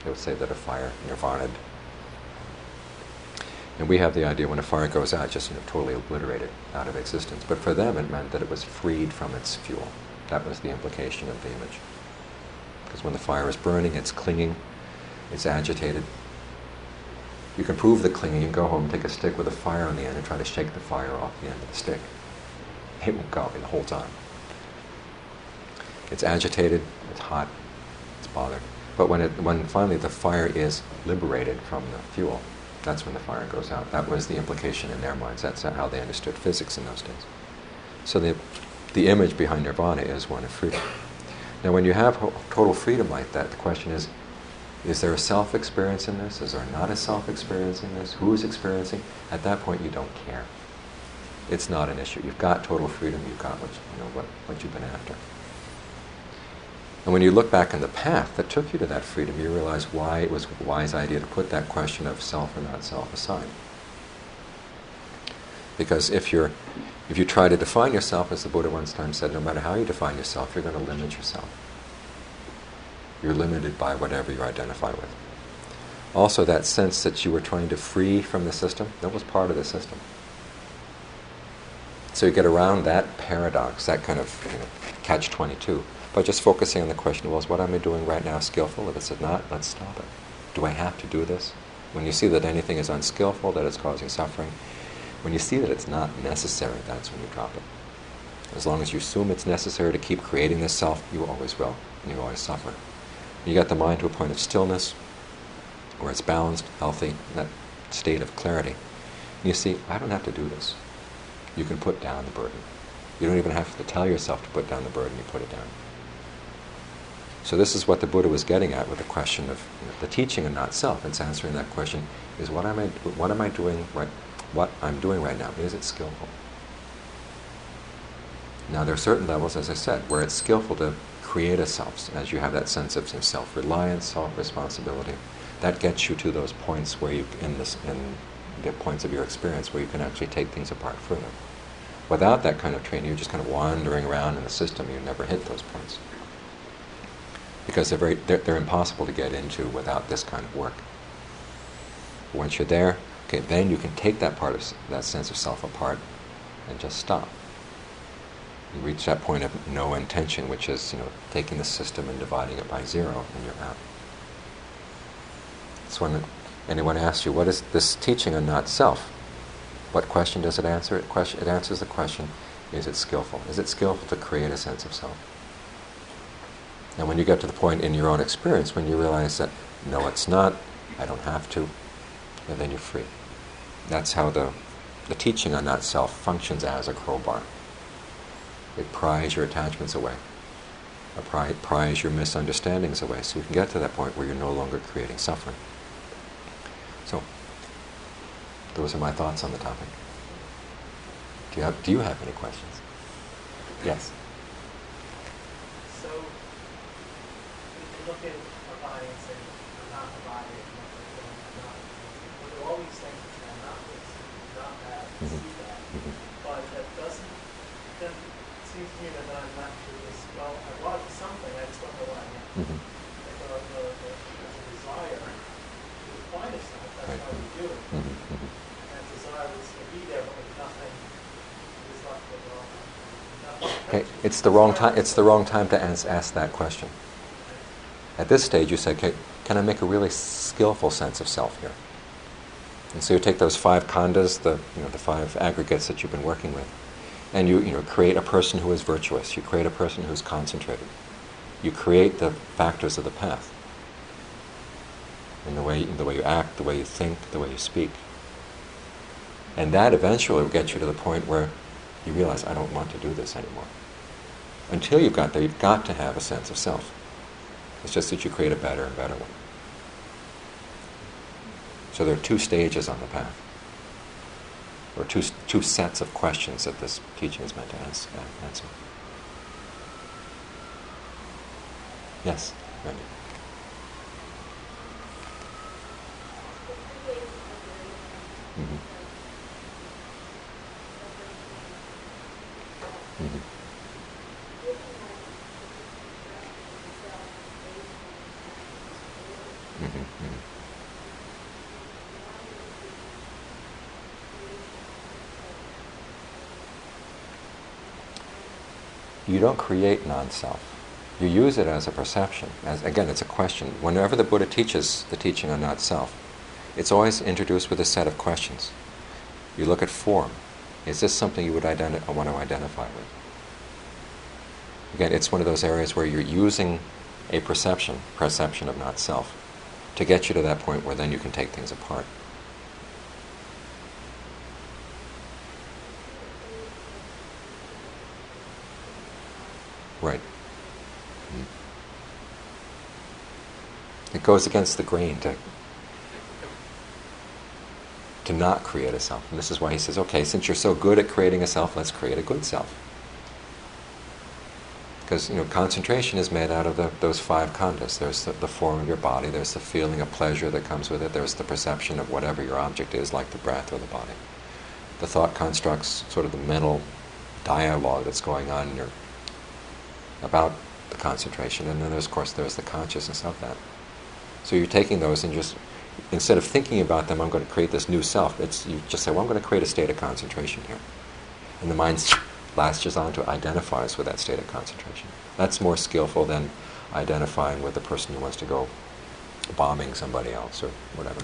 They would say that a fire nirvana'd. And we have the idea when a fire goes out, just you know, totally it out of existence. But for them, it meant that it was freed from its fuel. That was the implication of the image. Because when the fire is burning, it's clinging, it's agitated. You can prove the clinging. You go home, take a stick with a fire on the end, and try to shake the fire off the end of the stick. It won't go the whole time. It's agitated, it's hot, it's bothered. But when, it, when finally the fire is liberated from the fuel, that's when the fire goes out. That was the implication in their minds. That's how they understood physics in those days. So the, the image behind nirvana is one of freedom. Now, when you have total freedom like that, the question is is there a self experience in this? Is there not a self experience in this? Who is experiencing? At that point, you don't care. It's not an issue. You've got total freedom. You've got what, you know, what, what you've been after. And when you look back on the path that took you to that freedom, you realize why it was a wise idea to put that question of self or not self aside. Because if you're if you try to define yourself, as the Buddha once time said, no matter how you define yourself, you're going to limit yourself. You're limited by whatever you identify with. Also, that sense that you were trying to free from the system, that was part of the system. So you get around that paradox, that kind of you know, catch 22, by just focusing on the question well, is what am I doing right now skillful? If it's not, let's stop it. Do I have to do this? When you see that anything is unskillful, that it's causing suffering, when you see that it's not necessary, that's when you drop it. As long as you assume it's necessary to keep creating this self, you always will, and you always suffer. You get the mind to a point of stillness, where it's balanced, healthy, that state of clarity, and you see, I don't have to do this. You can put down the burden. You don't even have to tell yourself to put down the burden, you put it down. So this is what the Buddha was getting at with the question of the teaching and not self. It's answering that question: Is what am I what am I doing right what I'm doing right now, is it skillful? Now, there are certain levels, as I said, where it's skillful to create a self, as you have that sense of self reliance, self responsibility. That gets you to those points where you, in, this, in the points of your experience, where you can actually take things apart further. Without that kind of training, you're just kind of wandering around in the system, you never hit those points. Because they're, very, they're, they're impossible to get into without this kind of work. Once you're there, Okay, then you can take that part of that sense of self apart and just stop. You reach that point of no intention, which is, you know, taking the system and dividing it by zero, and you're out. So when anyone asks you, what is this teaching on not self? What question does it answer? It, question, it answers the question, is it skillful? Is it skillful to create a sense of self? And when you get to the point in your own experience when you realize that, no, it's not, I don't have to, and then you're free. That's how the, the teaching on that self functions as a crowbar. It pries your attachments away, it pry, pries your misunderstandings away, so you can get to that point where you're no longer creating suffering. So, those are my thoughts on the topic. Do you have, do you have any questions? Yes. So, if you look at a body and say, I'm not the body, I'm not the feeling, I'm not, well, there are all these things which are not this, not that, Mhm. see that. Mhm. But that doesn't, it seems to me that I'm left with this, well, I was something, I just don't know what I am. Mhm. Like, uh, the, the, there's a desire to define yourself, that's Right. how you do it. Mhm. Mhm. And that desire is to be there, but with nothing is left but, well. Okay, it's the wrong time. It's the wrong time to ask, ask that question. At this stage, you say, "Okay, can I make a really skillful sense of self here?" And so you take those five khandhas, the you know the five aggregates that you've been working with, and you you know create a person who is virtuous. You create a person who's concentrated. You create the factors of the path. In the way, in the way you act, the way you think, the way you speak. And that eventually will get you to the point where you realize, I don't want to do this anymore. Until you've got there, you've got to have a sense of self. It's just that you create a better and better one. So there are two stages on the path, or two, two sets of questions that this teaching is meant to ask, uh, answer. Yes, Randy. Mm-hmm. Mm-hmm. Mm-hmm. You don't create non-self. You use it as a perception. As again, it's a question. Whenever the Buddha teaches the teaching on not-self, it's always introduced with a set of questions. You look at form. Is this something you would identi- want to identify with? Again, it's one of those areas where you're using a perception, perception of not self, to get you to that point where then you can take things apart. Right. Mm. It goes against the grain to to not create a self. And this is why he says, okay, since you're so good at creating a self, let's create a good self. Because you know, concentration is made out of the, those five khandhas. There's the, the, form of your body. There's the feeling of pleasure that comes with it. There's the perception of whatever your object is, like the breath or the body. The thought constructs sort of the mental dialogue that's going on in your, about the concentration, and then there's, of course there's the consciousness of that. So you're taking those and just instead of thinking about them, I'm going to create this new self. It's you just say, well, I'm going to create a state of concentration here, and the mind latches onto it, identifies with that state of concentration. That's more skillful than identifying with the person who wants to go bombing somebody else or whatever.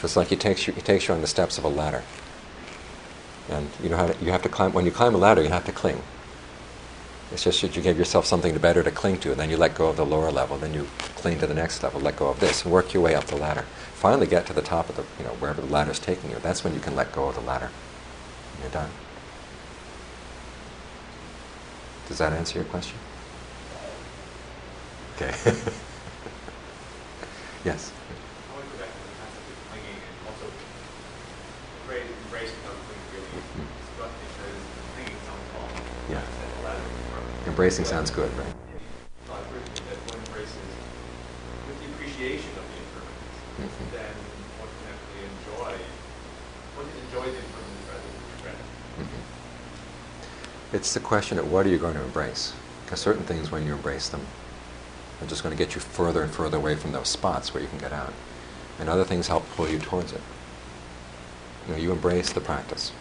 It's like he takes you, he takes you on the steps of a ladder, and you know how to, you have to climb. When you climb a ladder, you have to cling. It's just that you give yourself something better to cling to, and then you let go of the lower level, then you cling to the next level, let go of this, and work your way up the ladder. Finally, get to the top of the, you know, wherever the ladder is taking you. That's when you can let go of the ladder. And you're done. Does that answer your question? Okay. yes. I want to go back to the concept of clinging and also embrace, embrace without clinging really Mhm. struck because clinging sounds wrong. Yeah. And a lot of- Embracing sounds good, right? A lot of Christians that one embraces with the appreciation of the impermanence, Mhm. then one can actually enjoy, one can enjoy the impermanence rather than regret it. Mhm. It's the question of what are you going to embrace? Because certain things, when you embrace them, are just going to get you further and further away from those spots where you can get out. And other things help pull you towards it. You know, you embrace the practice.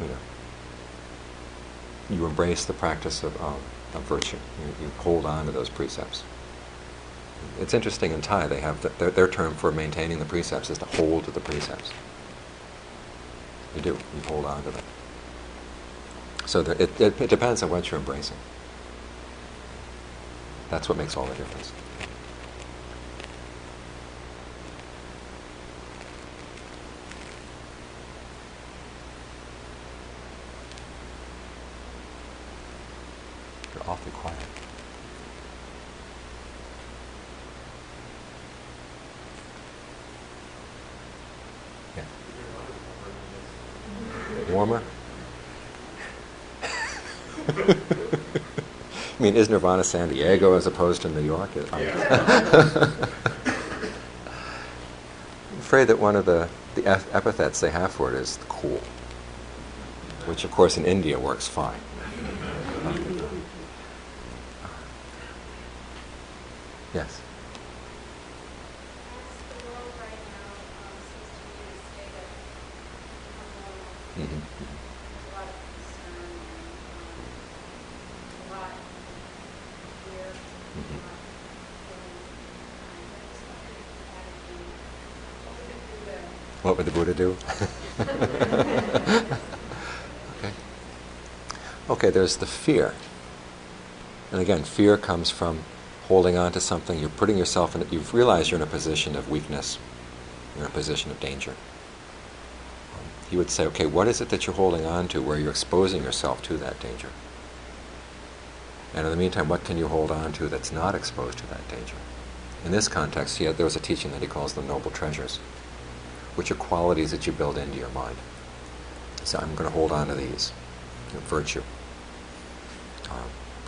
You know, you embrace the practice of, um, of virtue. You, you hold on to those precepts. It's interesting in Thai, they have the, their, their term for maintaining the precepts is to hold to the precepts. You do. You hold on to them. So the, it, it, it depends on what you're embracing. That's what makes all the difference. You're awfully quiet. Yeah. Warmer? I mean, is Nirvana San Diego as opposed to New York? I'm afraid that one of the, the epithets they have for it is cool, which of course in India works fine. Yes. As the world right now um, seems to be in a state of turmoil, hmm there's a lot of concern and um, a lot of fear, a lot of feeling behind it. So I think that would be- what would the Buddha What would the Buddha do? okay. There's the fear. And again, fear comes from holding on to something. You're putting yourself in, you've realized you're in a position of weakness. You're in a position of danger. Um, he would say, okay, what is it that you're holding on to where you're exposing yourself to that danger? And in the meantime, what can you hold on to that's not exposed to that danger? In this context, he had, there was a teaching that he calls the noble treasures, which are qualities that you build into your mind. So I'm going to hold on to these. Virtue,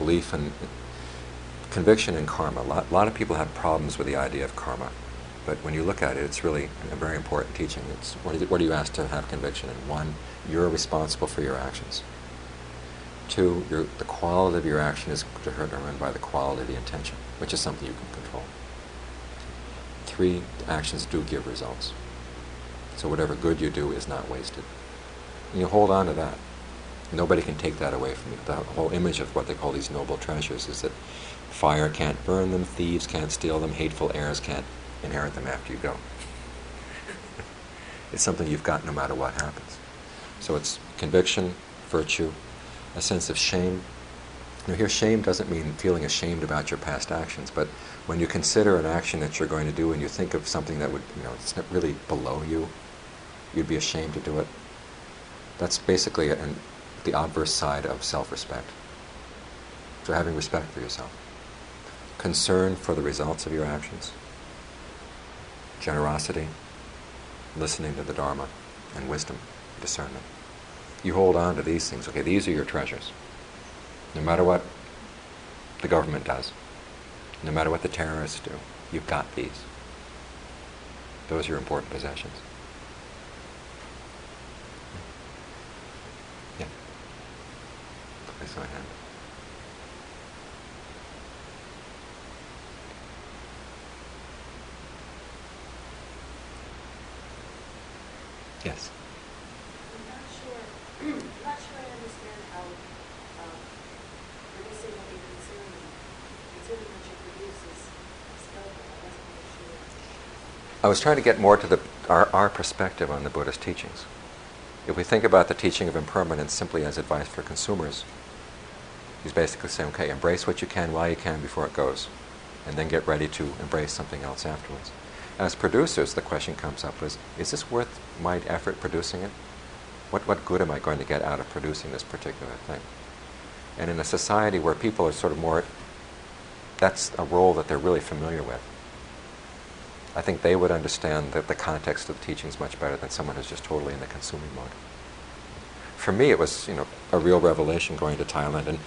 belief and conviction in karma. A lot, a lot of people have problems with the idea of karma. But when you look at it, it's really a very important teaching. It's what, is it, what are you asked to have conviction in? One, you're responsible for your actions. Two, your, the quality of your action is determined by the quality of the intention, which is something you can control. Three, actions do give results. So whatever good you do is not wasted. And you hold on to that. Nobody can take that away from you. The whole image of what they call these noble treasures is that fire can't burn them, thieves can't steal them, hateful heirs can't inherit them after you go. it's something you've got no matter what happens. So it's conviction, virtue, a sense of shame. Now, here, shame doesn't mean feeling ashamed about your past actions, but when you consider an action that you're going to do and you think of something that would, you know, it's not really below you, you'd be ashamed to do it. That's basically an, the obverse side of self respect. So, having respect for yourself, concern for the results of your actions, generosity, listening to the Dharma, and wisdom, discernment. You hold on to these things. Okay, these are your treasures. No matter what the government does, no matter what the terrorists do, you've got these. Those are your important possessions. Yeah. Yes. I'm not sure, I'm not sure I understand how, um, producing what you consume, consuming what you produce is skillful. I wasn't really sure. I was trying to get more to the, our, our perspective on the Buddhist teachings. If we think about the teaching of impermanence simply as advice for consumers, he's basically saying, okay, embrace what you can while you can before it goes, and then get ready to embrace something else afterwards. As producers, the question comes up is, is this worth my effort producing it? What, what good am I going to get out of producing this particular thing? And in a society where people are sort of more, that's a role that they're really familiar with. I think they would understand that the context of the teachings much better than someone who's just totally in the consuming mode. For me, it was you know a real revelation going to Thailand and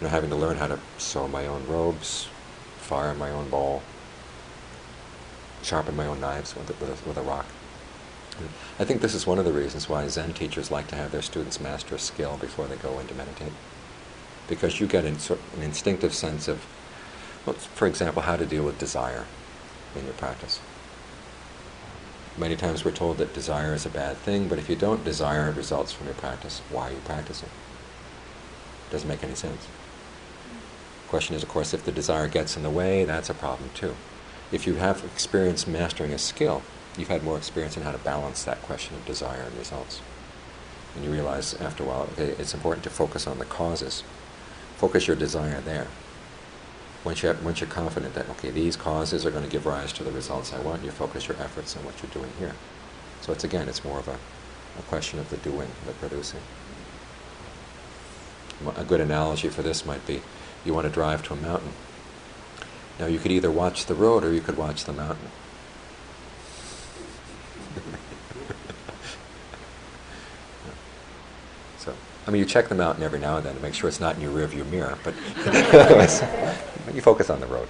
you know having to learn how to sew my own robes, fire my own bowl, sharpen my own knives with a, with a, with a rock. I think this is one of the reasons why Zen teachers like to have their students master a skill before they go in to meditate, because you get an, an instinctive sense of, well, for example, how to deal with desire in your practice. Many times we're told that desire is a bad thing, but if you don't desire results from your practice, why are you practicing? It doesn't make any sense. Question is, of course, if the desire gets in the way, that's a problem too. If you have experience mastering a skill, you've had more experience in how to balance that question of desire and results. And you realize after a while, okay, it's important to focus on the causes. Focus your desire there once, you have, once you're confident that, okay, these causes are going to give rise to the results I want, you focus your efforts on what you're doing here. So it's again, it's more of a, a question of the doing, the producing. A good analogy for this might be you want to drive to a mountain. Now you could either watch the road or you could watch the mountain. so, I mean, you check the mountain every now and then to make sure it's not in your rearview mirror, but you focus on the road.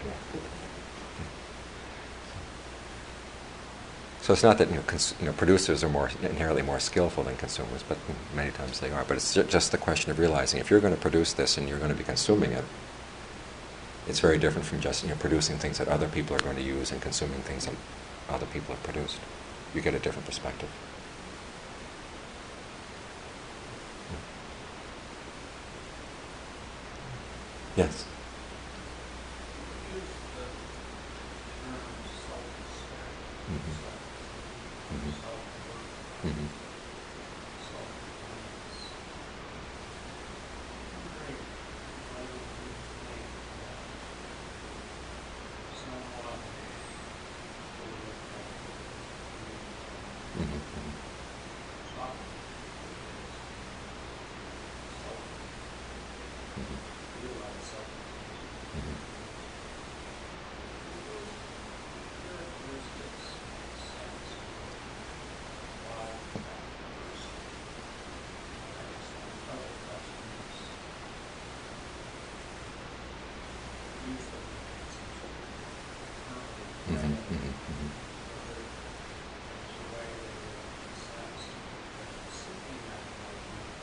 So it's not that you know, cons- you know, producers are more inherently more skillful than consumers, but many times they are. But it's ju- just the question of realizing if you're going to produce this and you're going to be consuming it, it's very different from just you know, producing things that other people are going to use and consuming things that other people have produced. You get a different perspective. Hmm. Yes. use the term self-respect, Mhm. Mhm. self-worth. Mhm. use them. Mhm, Currently, mhm, mhm. There's a way they were assessed, but seeking that enlightenment,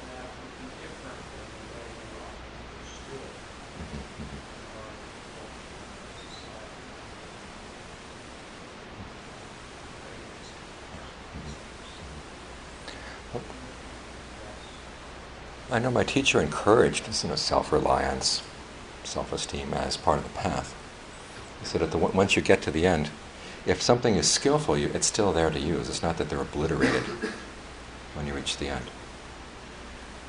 that would be different than the way they are understood Mhm, mhm. in our culture and our society. Well, I know my teacher encouraged you know, self-reliance, self-esteem as part of the path. He said that the, once you get to the end, if something is skillful, you, it's still there to use. It's not that they're obliterated when you reach the end.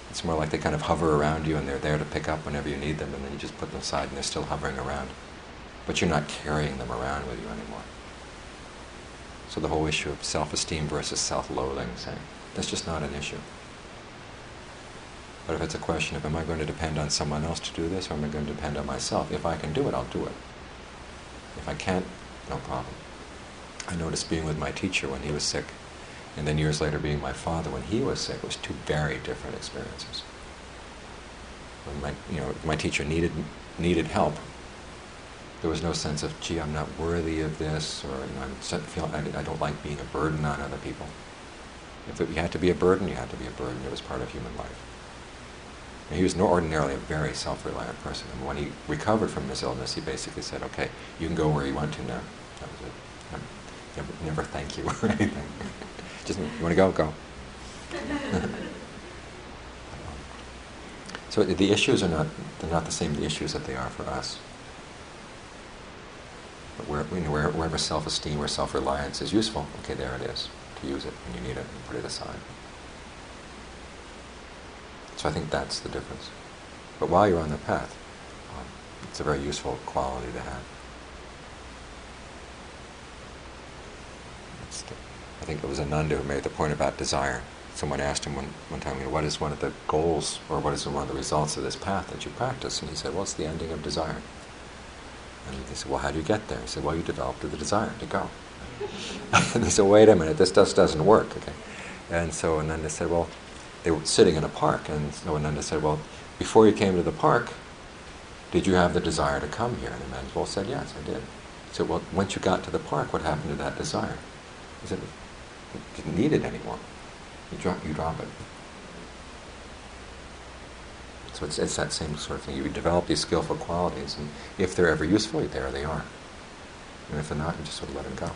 It's more like they kind of hover around you and they're there to pick up whenever you need them, and then you just put them aside and they're still hovering around. But you're not carrying them around with you anymore. So the whole issue of self-esteem versus self-loathing, saying that's just not an issue. But if it's a question of am I going to depend on someone else to do this or am I going to depend on myself? If I can do it, I'll do it. If I can't, no problem. I noticed being with my teacher when he was sick, and then years later being my father when he was sick was two very different experiences. When my, you know, my teacher needed needed help, there was no sense of, gee, I'm not worthy of this, or you know, I'm feel, I, I don't like being a burden on other people. If it, you had to be a burden, you had to be a burden. It was part of human life. He was ordinarily a very self-reliant person. And when he recovered from his illness, he basically said, "Okay, you can go where you want to now." That was it. Um, Never, never thank you or anything. Just you want to go, go. so the issues are not they're not the same the issues that they are for us. But where, you know, where, wherever self-esteem or self-reliance is useful, okay, there it is. To use it when you need it and put it aside. So I think that's the difference. But while you're on the path, um, it's a very useful quality to have. I think it was Ananda who made the point about desire. Someone asked him one, one time, you know, what is one of the goals or what is one of the results of this path that you practice? And he said, well, it's the ending of desire. And they said, well, how do you get there? He said, well, you develop the desire to go. and they said, wait a minute, this just doesn't work. Okay. And so Ananda said, well, they were sitting in a park, and so Ananda said, well, before you came to the park, did you have the desire to come here? And the man well said, yes, I did. He said, well, once you got to the park, what happened to that desire? He said, you didn't need it anymore. You drop, you drop it. So it's, it's that same sort of thing. You develop these skillful qualities, and if they're ever useful, there they are. And if they're not, you just sort of let them go.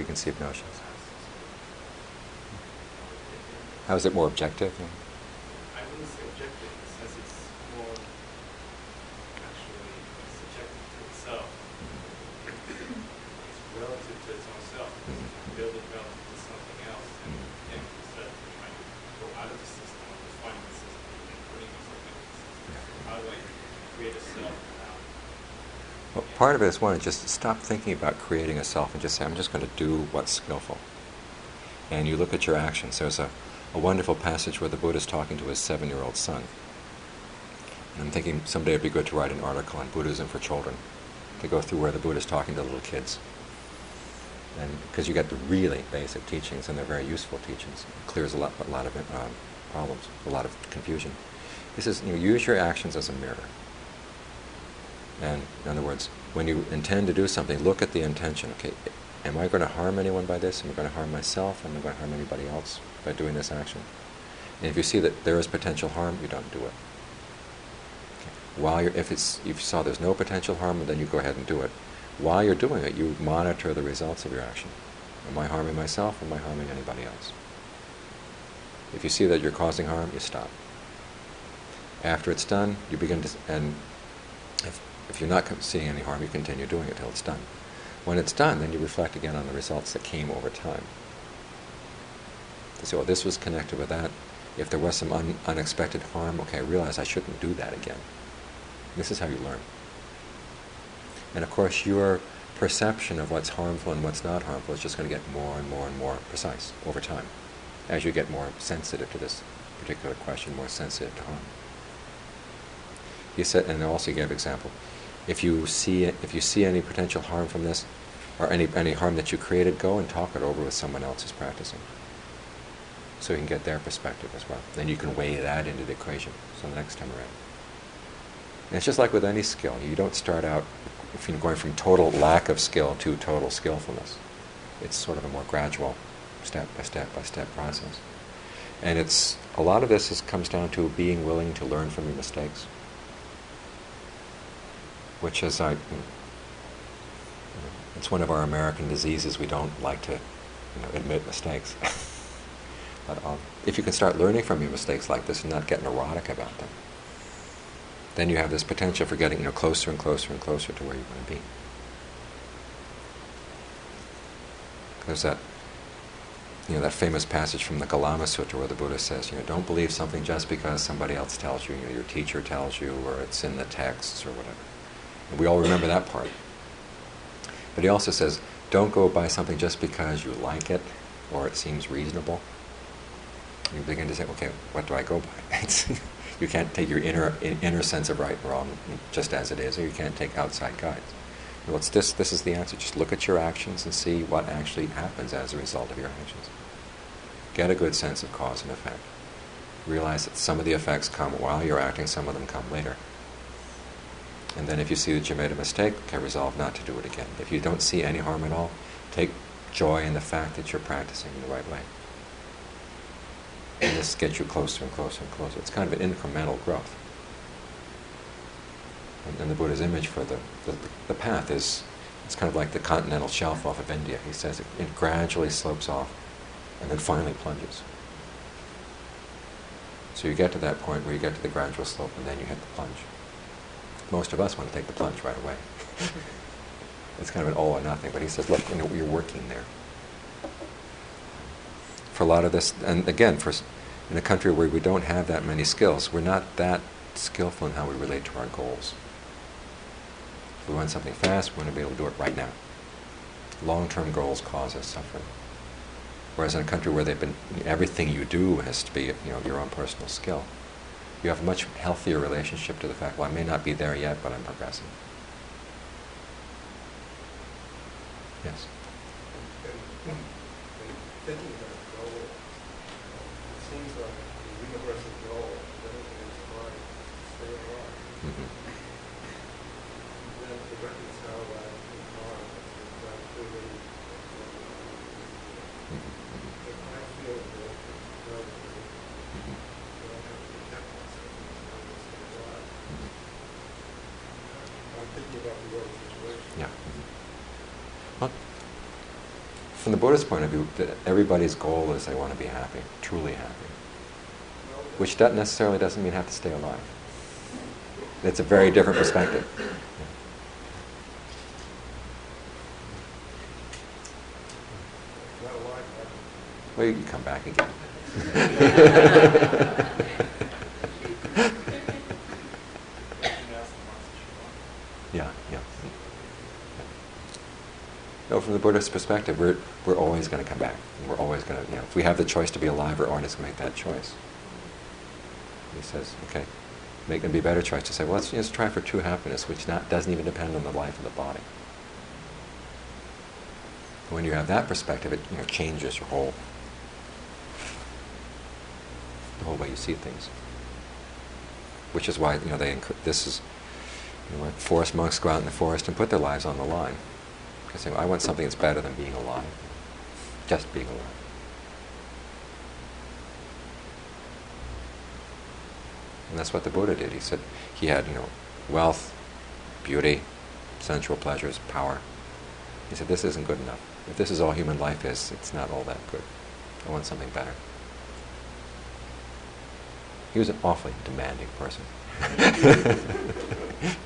Preconceived notions. How is it more objective? I wouldn't say objective in the sense it's more actually subjective to itself. It's relative to its own self. It's build it relative to something else. And, and create a self now. Well, part of it is one, just stop thinking about creating a self and just say, I'm just going to do what's skillful. And you look at your actions. There's a, a wonderful passage where the Buddha is talking to his seven year old son. And I'm thinking someday it'd be good to write an article on Buddhism for children to go through where the Buddha is talking to little kids. And because you get the really basic teachings, and they're very useful teachings, it clears a lot, a lot of uh, problems, a lot of confusion. He says, you know, use your actions as a mirror. And in other words, when you intend to do something, look at the intention. Okay, am I going to harm anyone by this? Am I going to harm myself? Am I going to harm anybody else by doing this action? And if you see that there is potential harm, you don't do it. Okay. While you're, if it's, if you saw there's no potential harm, then you go ahead and do it. While you're doing it, you monitor the results of your action. Am I harming myself? Am I harming anybody else? If you see that you're causing harm, you stop. After it's done, you begin to, and if, you're not seeing any harm, you continue doing it till it's done. When it's done, then you reflect again on the results that came over time. You say, well, this was connected with that. If there was some un- unexpected harm, okay, I realize I shouldn't do that again. This is how you learn. And of course, your perception of what's harmful and what's not harmful is just going to get more and more and more precise over time as you get more sensitive to this particular question, more sensitive to harm. He said, and also he gave example. If you see if you see any potential harm from this, or any any harm that you created, go and talk it over with someone else who's practicing, so you can get their perspective as well. Then you can weigh that into the equation. So the next time around. And it's just like with any skill. You don't start out if you're going from total lack of skill to total skillfulness. It's sort of a more gradual, step by step by step process. And it's a lot of this is, comes down to being willing to learn from your mistakes which is I, it's one of our American diseases. We don't like to, you know, admit mistakes. but um, if you can start learning from your mistakes like this and not get neurotic about them, then you have this potential for getting you know closer and closer and closer to where you want to be. There's that you know that famous passage from the Kalama Sutta where the Buddha says, you know, don't believe something just because somebody else tells you, you know, your teacher tells you, or it's in the texts or whatever. We all remember that part. But he also says, don't go buy something just because you like it or it seems reasonable. You begin to say, okay, what do I go by? you can't take your inner inner sense of right and wrong just as it is, or you can't take outside guides. Well, it's this. This is the answer. Just look at your actions and see what actually happens as a result of your actions. Get a good sense of cause and effect. Realize that some of the effects come while you're acting, some of them come later. And then if you see that you made a mistake, okay, resolve not to do it again. If you don't see any harm at all, take joy in the fact that you're practicing in the right way. And this gets you closer and closer and closer. It's kind of an incremental growth. And, the Buddha's image for the, the, the, path is it's kind of like the continental shelf off of India. He says it, it gradually slopes off and then finally plunges. So you get to that point where you get to the gradual slope and then you hit the plunge most of us want to take the plunge right away. Mm-hmm. it's kind of an all or nothing. But he says, look, you know, you're working there. For a lot of this, and again, for in a country where we don't have that many skills, we're not that skillful in how we relate to our goals. If we want something fast, we want to be able to do it right now. Long-term goals cause us suffering. Whereas in a country where they've been everything you do has to be you know your own personal skill you have a much healthier relationship to the fact, well, I may not be there yet, but I'm progressing. Yes? alive. Mm-hmm. Then to reconcile that in harm, that really, if I feel that it's relatively that I have to protect myself in order to stay alive. I'm thinking about the world situation. Yeah. Well, from the Buddhist point of view, that everybody's goal is they want to be happy, truly happy, which that necessarily doesn't mean have to stay alive. It's a very different perspective. Well, you can come back again. You can ask the monks the Buddhist perspective, we're, we're always going to come back. We're always going to, you know, if we have the choice to be alive, we're always going to make that choice. He says, okay, make it be better choice to say, well, let's just try for true happiness, which not, doesn't even depend on the life of the body. When you have that perspective, it you know, changes your whole, the whole way you see things. Which is why, you know, they, this is, you know, forest monks go out in the forest and put their lives on the line. Because I want something that's better than being alive. Just being alive. And that's what the Buddha did. He said he had, you know, wealth, beauty, sensual pleasures, power. He said, this isn't good enough. If this is all human life is, it's not all that good. I want something better. He was an awfully demanding person.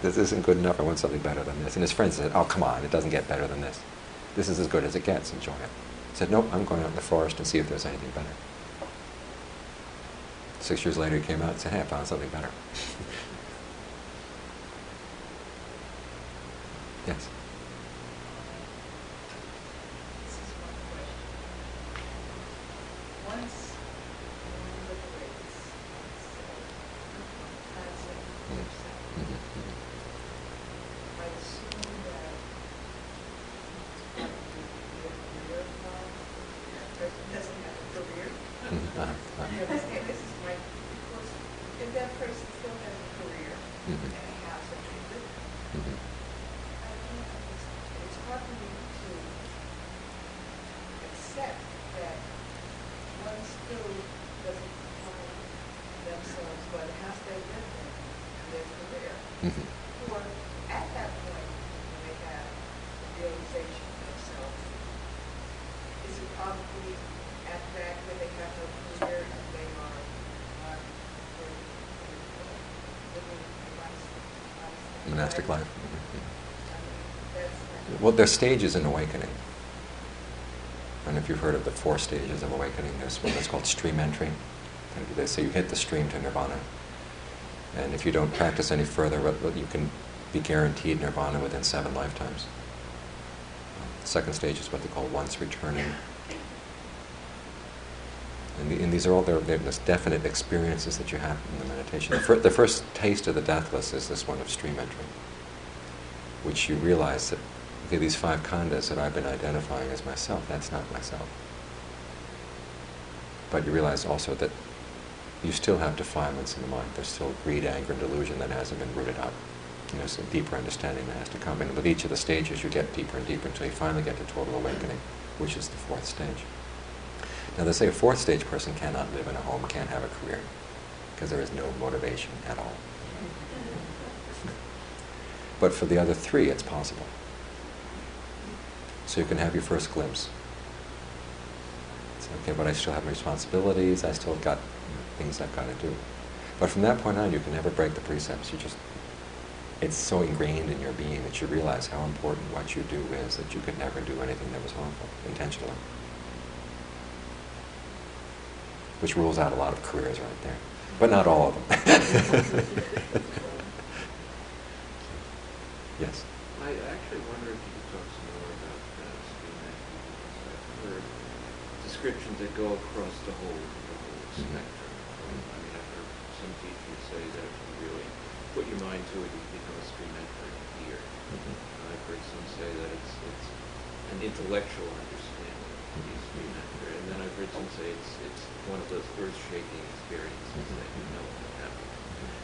this isn't good enough. I want something better than this. And his friends said, "Oh, come on! It doesn't get better than this. This is as good as it gets. Enjoy it." He said, "Nope. I'm going out in the forest and see if there's anything better." Six years later, he came out and said, "Hey, I found something better." yes. This is one question. Once one liberates oneself, concept of yourself, Mhm, mhm. I assume that your career from, that person doesn't have a career. Mhm, uh-huh, uh-huh. You understand, this is my, because if that person still has a career and Mhm. a house that they live in, Mhm. I can't, it's, it's hard for me to accept that one still doesn't find themselves the house they live in and their career. Mhm. Or at that point, when they have the realization of self, is it probably at that where they have no career and they are they're living a Monastic life. Mhm, I mhm. not. Well, there's stages in awakening. And if you've heard of the four stages of awakening, there's one that's called stream entry. Say you hit the stream to nirvana. And if you don't practice any further, you can be guaranteed nirvana within seven lifetimes. The second stage is what they call once returning. And, the, and these are all there, there's definite experiences that you have in the meditation. The, fir- the first taste of the deathless is this one of stream entry, which you realize that okay, these five khandhas that I've been identifying as myself, that's not myself. But you realize also that you still have defilements in the mind. There's still greed, anger, and delusion that hasn't been rooted out. You know, some deeper understanding that has to come. And with each of the stages, you get deeper and deeper until you finally get to total awakening, which is the fourth stage. Now, they say a fourth stage person cannot live in a home, can't have a career, because there is no motivation at all. But for the other three, it's possible. So you can have your first glimpse. It's okay, but I still have my responsibilities, I still got things I've got to do. But from that point on, you can never break the precepts. You just, it's so ingrained in your being that you realize how important what you do is that you could never do anything that was harmful intentionally. Which rules out a lot of careers right there. But not all of them. yes. I actually wonder if you could talk some more about uh, descriptions that go across the whole, the whole Mhm. spectrum. Um, I mean, I've heard some teachers say that if you really put your mind to it, you become a stream enterer in a year. Mhm. And I've heard some say that it's, it's an intellectual understanding of the stream enterer. And then I've heard some say it's, it's one of those earth-shaking experiences that you know will happen.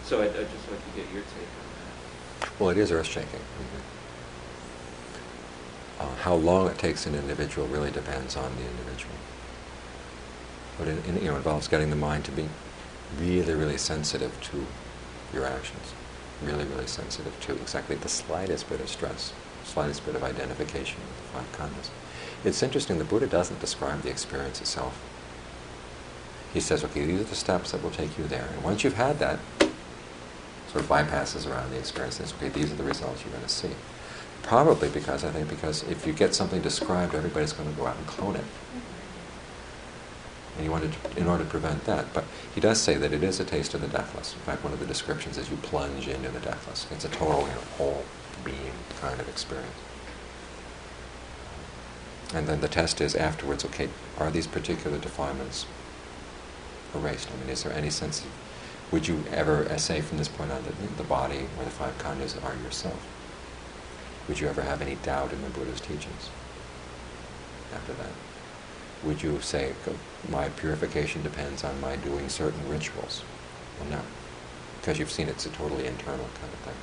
So I'd, I'd just like to get your take on that. Well, it is earth shaking. Uh, how long it takes an individual really depends on the individual. But it, it, you know, involves getting the mind to be really, really sensitive to your actions. Really, really sensitive to exactly the slightest bit of stress, slightest bit of identification with the five khandhas. It's interesting, the Buddha doesn't describe the experience itself. He says, okay, these are the steps that will take you there. And once you've had that, sort of bypasses around the experience and says, okay, these are the results you're going to see. Probably because, I think, because if you get something described, everybody's going to go out and clone it. And he wanted to, in order to prevent that. But he does say that it is a taste of the deathless. In fact, one of the descriptions is you plunge into the deathless. It's a total, you know, whole being kind of experience. And then the test is afterwards, okay, are these particular defilements erased? I mean, is there any sense of, would you ever say from this point on that the body or the five khandhas are yourself? Would you ever have any doubt in the Buddha's teachings after that? Would you say, my purification depends on my doing certain rituals? Well, no, because you've seen it's a totally internal kind of thing.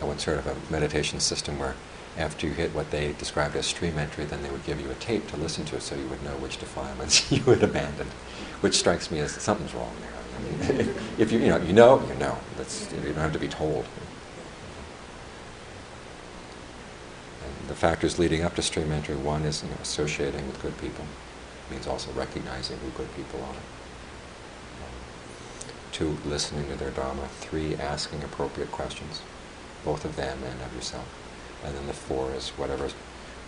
I once heard of a meditation system where after you hit what they described as stream entry, then they would give you a tape to listen to so you would know which defilements you had abandoned, which strikes me as something's wrong there. I mean, if you, you know, you know, you know. That's, you don't have to be told. And the factors leading up to stream entry, one is you know, associating with good people. It means also recognizing who good people are. Two, listening to their Dharma. Three, asking appropriate questions, both of them and of yourself. And then the four is whatever,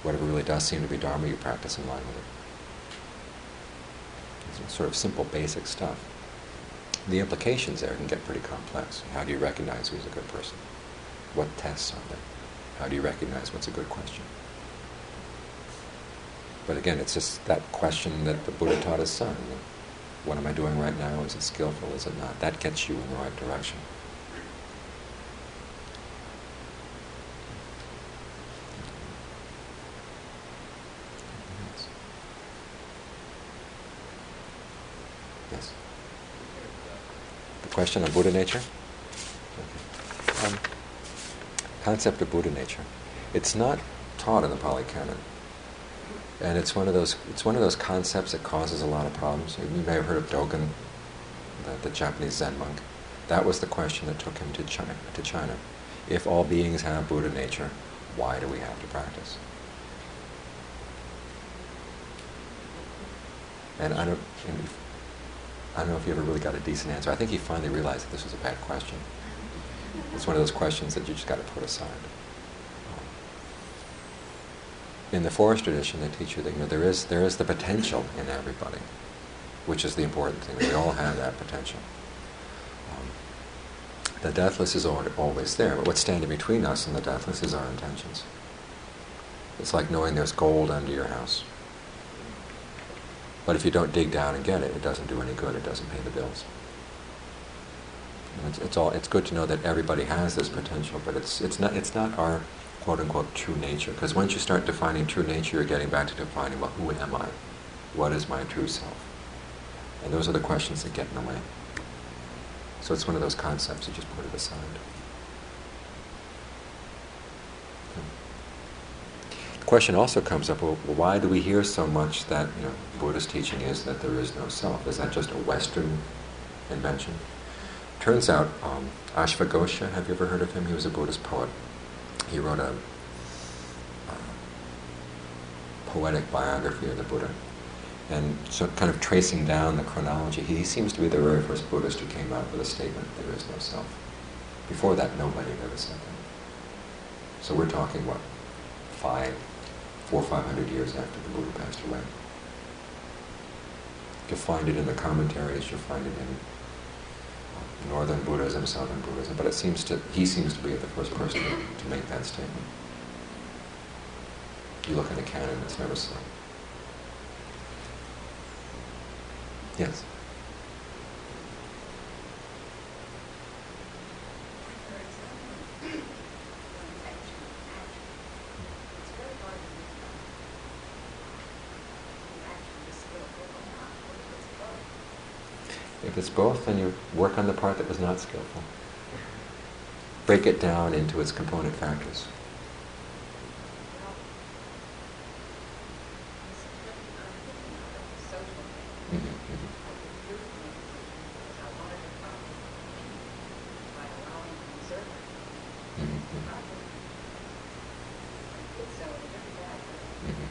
whatever really does seem to be Dharma, you practice in line with it. It's sort of simple, basic stuff. The implications there can get pretty complex. How do you recognize who's a good person? What tests are there? How do you recognize what's a good question? But again, it's just that question that the Buddha taught his son. What am I doing right now? Is it skillful? Is it not? That gets you in the right direction. Yes. The question on Buddha nature? Okay. Um, concept of Buddha nature. It's not taught in the Pali Canon. And it's one of those it's one of those concepts that causes a lot of problems. You may have heard of Dogen, the, the Japanese Zen monk. That was the question that took him to China, to China. If all beings have Buddha nature, why do we have to practice? And I don't, I don't know if he ever really got a decent answer. I think he finally realized that this was a bad question. It's one of those questions that you just got to put aside. In the forest tradition, they teach you that you know there is there is the potential in everybody, which is the important thing. We all have that potential. Um, the deathless is always there, but what's standing between us and the deathless is our intentions. It's like knowing there's gold under your house. But if you don't dig down and get it, it doesn't do any good. It doesn't pay the bills. It's, it's, all. It's good to know that everybody has this potential, but it's it's not it's not our quote unquote true nature. Because once you start defining true nature, you're getting back to defining well, who am I? What is my true self? And those are the questions that get in the way. So it's one of those concepts. You just put it aside. Hmm. The question also comes up: Well, why do we hear so much that you know Buddhist teaching is that there is no self? Is that just a Western invention? Turns out, um, Ashvaghosha, have you ever heard of him? He was a Buddhist poet. He wrote a uh, poetic biography of the Buddha. And so, kind of tracing down the chronology, he seems to be the very first Buddhist who came out with a statement there is no self. Before that, nobody had ever said that. So, we're talking, what, five, four five hundred years after the Buddha passed away. You'll find it in the commentaries, you'll find it in Northern Buddhism, Southern Buddhism, but it seems to he seems to be the first person to, to make that statement. You look in the canon, it's never said. Yes. It's both, and you work on the part that was not skillful. Break it down into its component factors. Mm-hmm, mm-hmm. Mm-hmm, mm-hmm.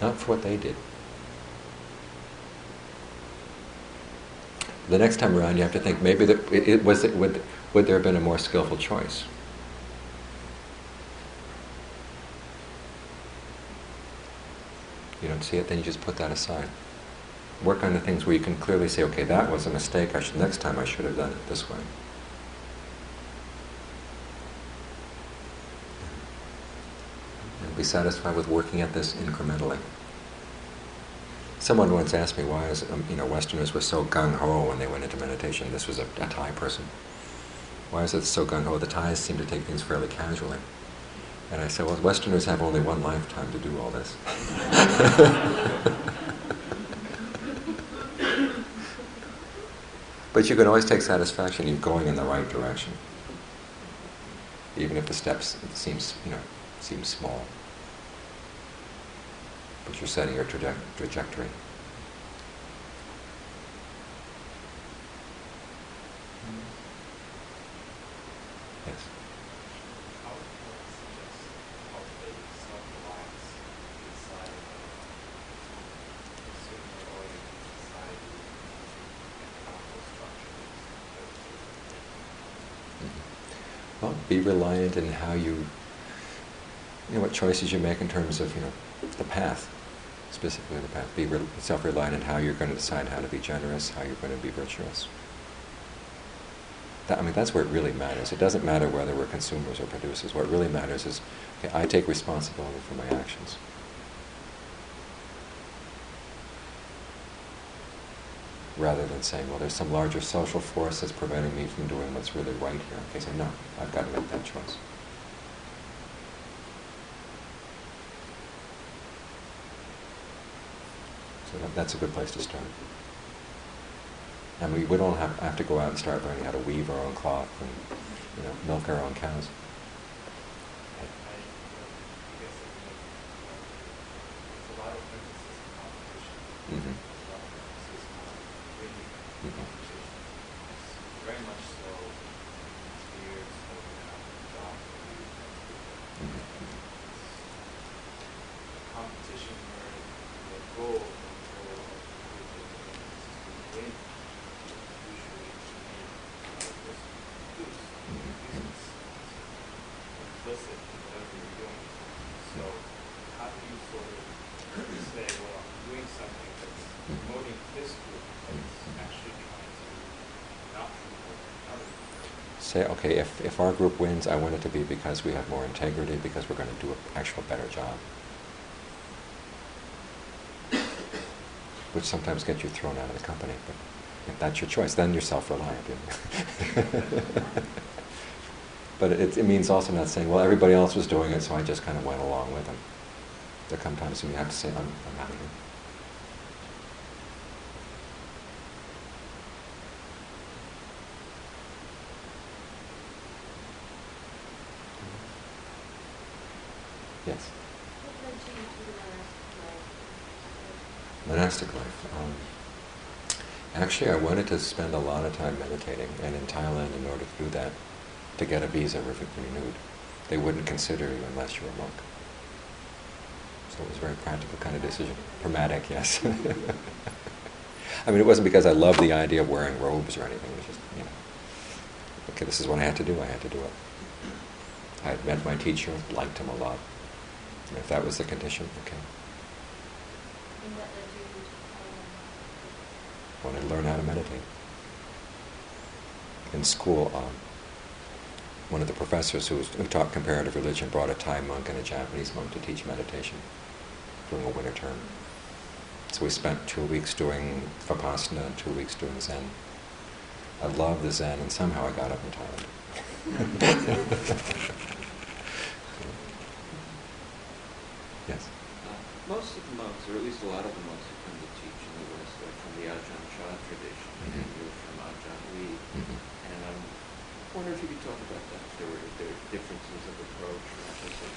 Not for what they did. the next time around, you have to think maybe it, it was it, would would there have been a more skillful choice? You don't see it, then you just put that aside. Work on the things where you can clearly say, okay, that was a mistake. I should next time I should have done it this way. And be satisfied with working at this incrementally. Someone once asked me why is, um, you know Westerners were so gung ho when they went into meditation. This was a, a Thai person. Why is it so gung ho? The Thais seem to take things fairly casually. And I said, well, Westerners have only one lifetime to do all this. but you can always take satisfaction in going in the right direction, even if the steps seems, you know, seem small. You're setting your traje- trajectory. Yes. How would you suggest cultivating self-reliance inside of a consumer-oriented society and economical structures that Mhm. Well, be reliant in how you, you know, what choices you make in terms of, you know, the path, specifically the path. Be re- self-reliant in how you're going to decide how to be generous, how you're going to be virtuous. That, I mean, that's where it really matters. It doesn't matter whether we're consumers or producers. What really matters is, okay, I take responsibility for my actions. rather than saying, well, there's some larger social force that's preventing me from doing what's really right here. Okay, say, no, I've got to make that choice. So that, that's a good place to start. And we, we don't have, have to go out and start learning how to weave our own cloth and you know, milk our own cows. I, I, I guess it may, there's a lot of emphasis on competition. Mhm. There's a lot of emphasis on winning Mhm. competition. It's very much so it's years of now job for you. Mhm. It's a competition where the goal, the goal of everything is to win. Usually to make another person lose. Mhm. Business is implicit in whatever you're doing. So how do you sort of say, well, I'm doing something that's promoting this group, but it's actually trying to not promote another group? Say, okay, our group wins, I want it to be because we have more integrity, because we're going to do an actual better job. Which sometimes gets you thrown out of the company, but if that's your choice, then you're self-reliant. you know. but it, it means also not saying, well, everybody else was doing it, so I just kind of went along with them. There come times when you have to say, I'm, I'm out of here. Yes. What led you to the monastic monastic life? life. Um, actually, I wanted to spend a lot of time meditating, and in Thailand, in order to do that, to get a visa re- renewed, they wouldn't consider you unless you were a monk. So it was a very practical kind of decision. Pragmatic, yes. I mean, it wasn't because I loved the idea of wearing robes or anything. It was just, you know, okay, this is what I had to do. I had to do it. I had met my teacher, liked him a lot. And if that was the condition, okay. And what led you to Thailand? wanted to learn how to meditate. In school, um, one of the professors who, was, who taught comparative religion brought a Thai monk and a Japanese monk to teach meditation during a winter term. So we spent two weeks doing Vipassana and two weeks doing Zen. I loved the Zen, and somehow I got up in Thailand. yes. Uh, Most of the monks, or at least a lot of the monks who come to teach in the West, are from the Ajahn Chah tradition, and Mhm. you're from Ajahn Lee. Mhm. And um, I wonder if you could talk about that. If there were there were differences of approach or emphasis.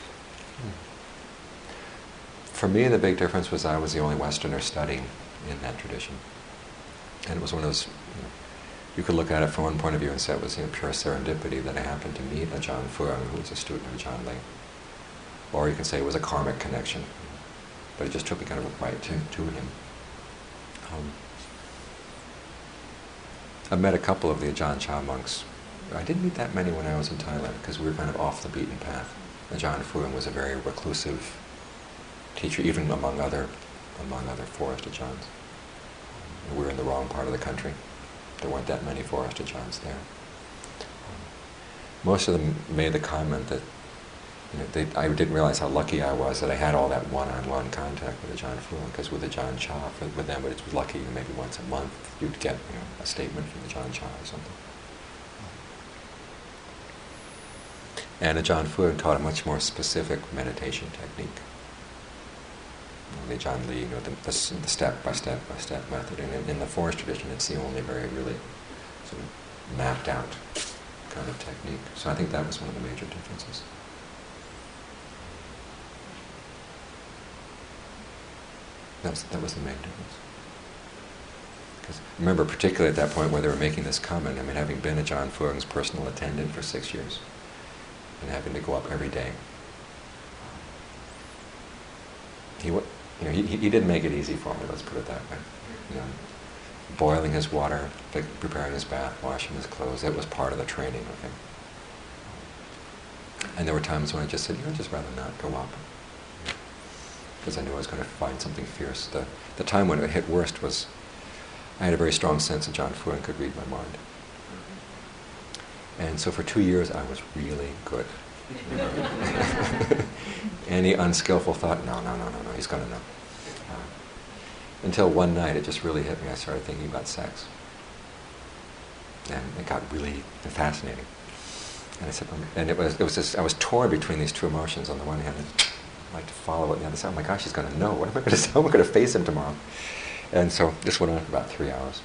For me, the big difference was I was the only Westerner studying in that tradition. And it was one of those, you, know, you could look at it from one point of view and say it was you know, pure serendipity that I happened to meet Ajaan Fuang, who was a student of Ajaan Lee. Or you can say it was a karmic connection. But it just took me kind of right to, to him. Um, I met a couple of the Ajahn Chah monks. I didn't meet that many when I was in Thailand because we were kind of off the beaten path. Ajahn Fuang was a very reclusive teacher, even among other among other forest Ajahns. Um, we were in the wrong part of the country. There weren't that many forest Ajaans there. Um, most of them made the comment that you know, they, I didn't realize how lucky I was that I had all that one-on-one contact with Ajaan Fuang, because with Ajaan Chah, for, with them, it was lucky maybe once a month you'd get you know, a statement from the Ajaan Chah or something. And Ajaan Fuang taught a much more specific meditation technique. The Ajaan Lee, you know, the, the, the step by step by step method. And in, in the forest tradition, it's the only very really sort of mapped out kind of technique. So I think that was one of the major differences. That was, that was the main difference. Because remember, particularly at that point where they were making this comment, I mean, having been Ajaan Fuang's personal attendant for six years and having to go up every day, he, you know, he, he didn't make it easy for me, let's put it that way. You know, boiling his water, preparing his bath, washing his clothes, that was part of the training of him. And there were times when I just said, you know, I'd just rather not go up. Because I knew I was going to find something fierce. The, the time when it hit worst was I had a very strong sense that Ajaan Fuang could read my mind. And so for two years I was really good. Any unskillful thought, no, no, no, no, no, he's going to know. Uh, until one night it just really hit me. I started thinking about sex. And it got really fascinating. And I said, um, and it was, it was just, I was torn between these two emotions. On the one hand, I'd like to follow it, and the other side, oh my gosh, he's going to know. What am I going to say? How am I going to face him tomorrow? And so this went on for about three hours.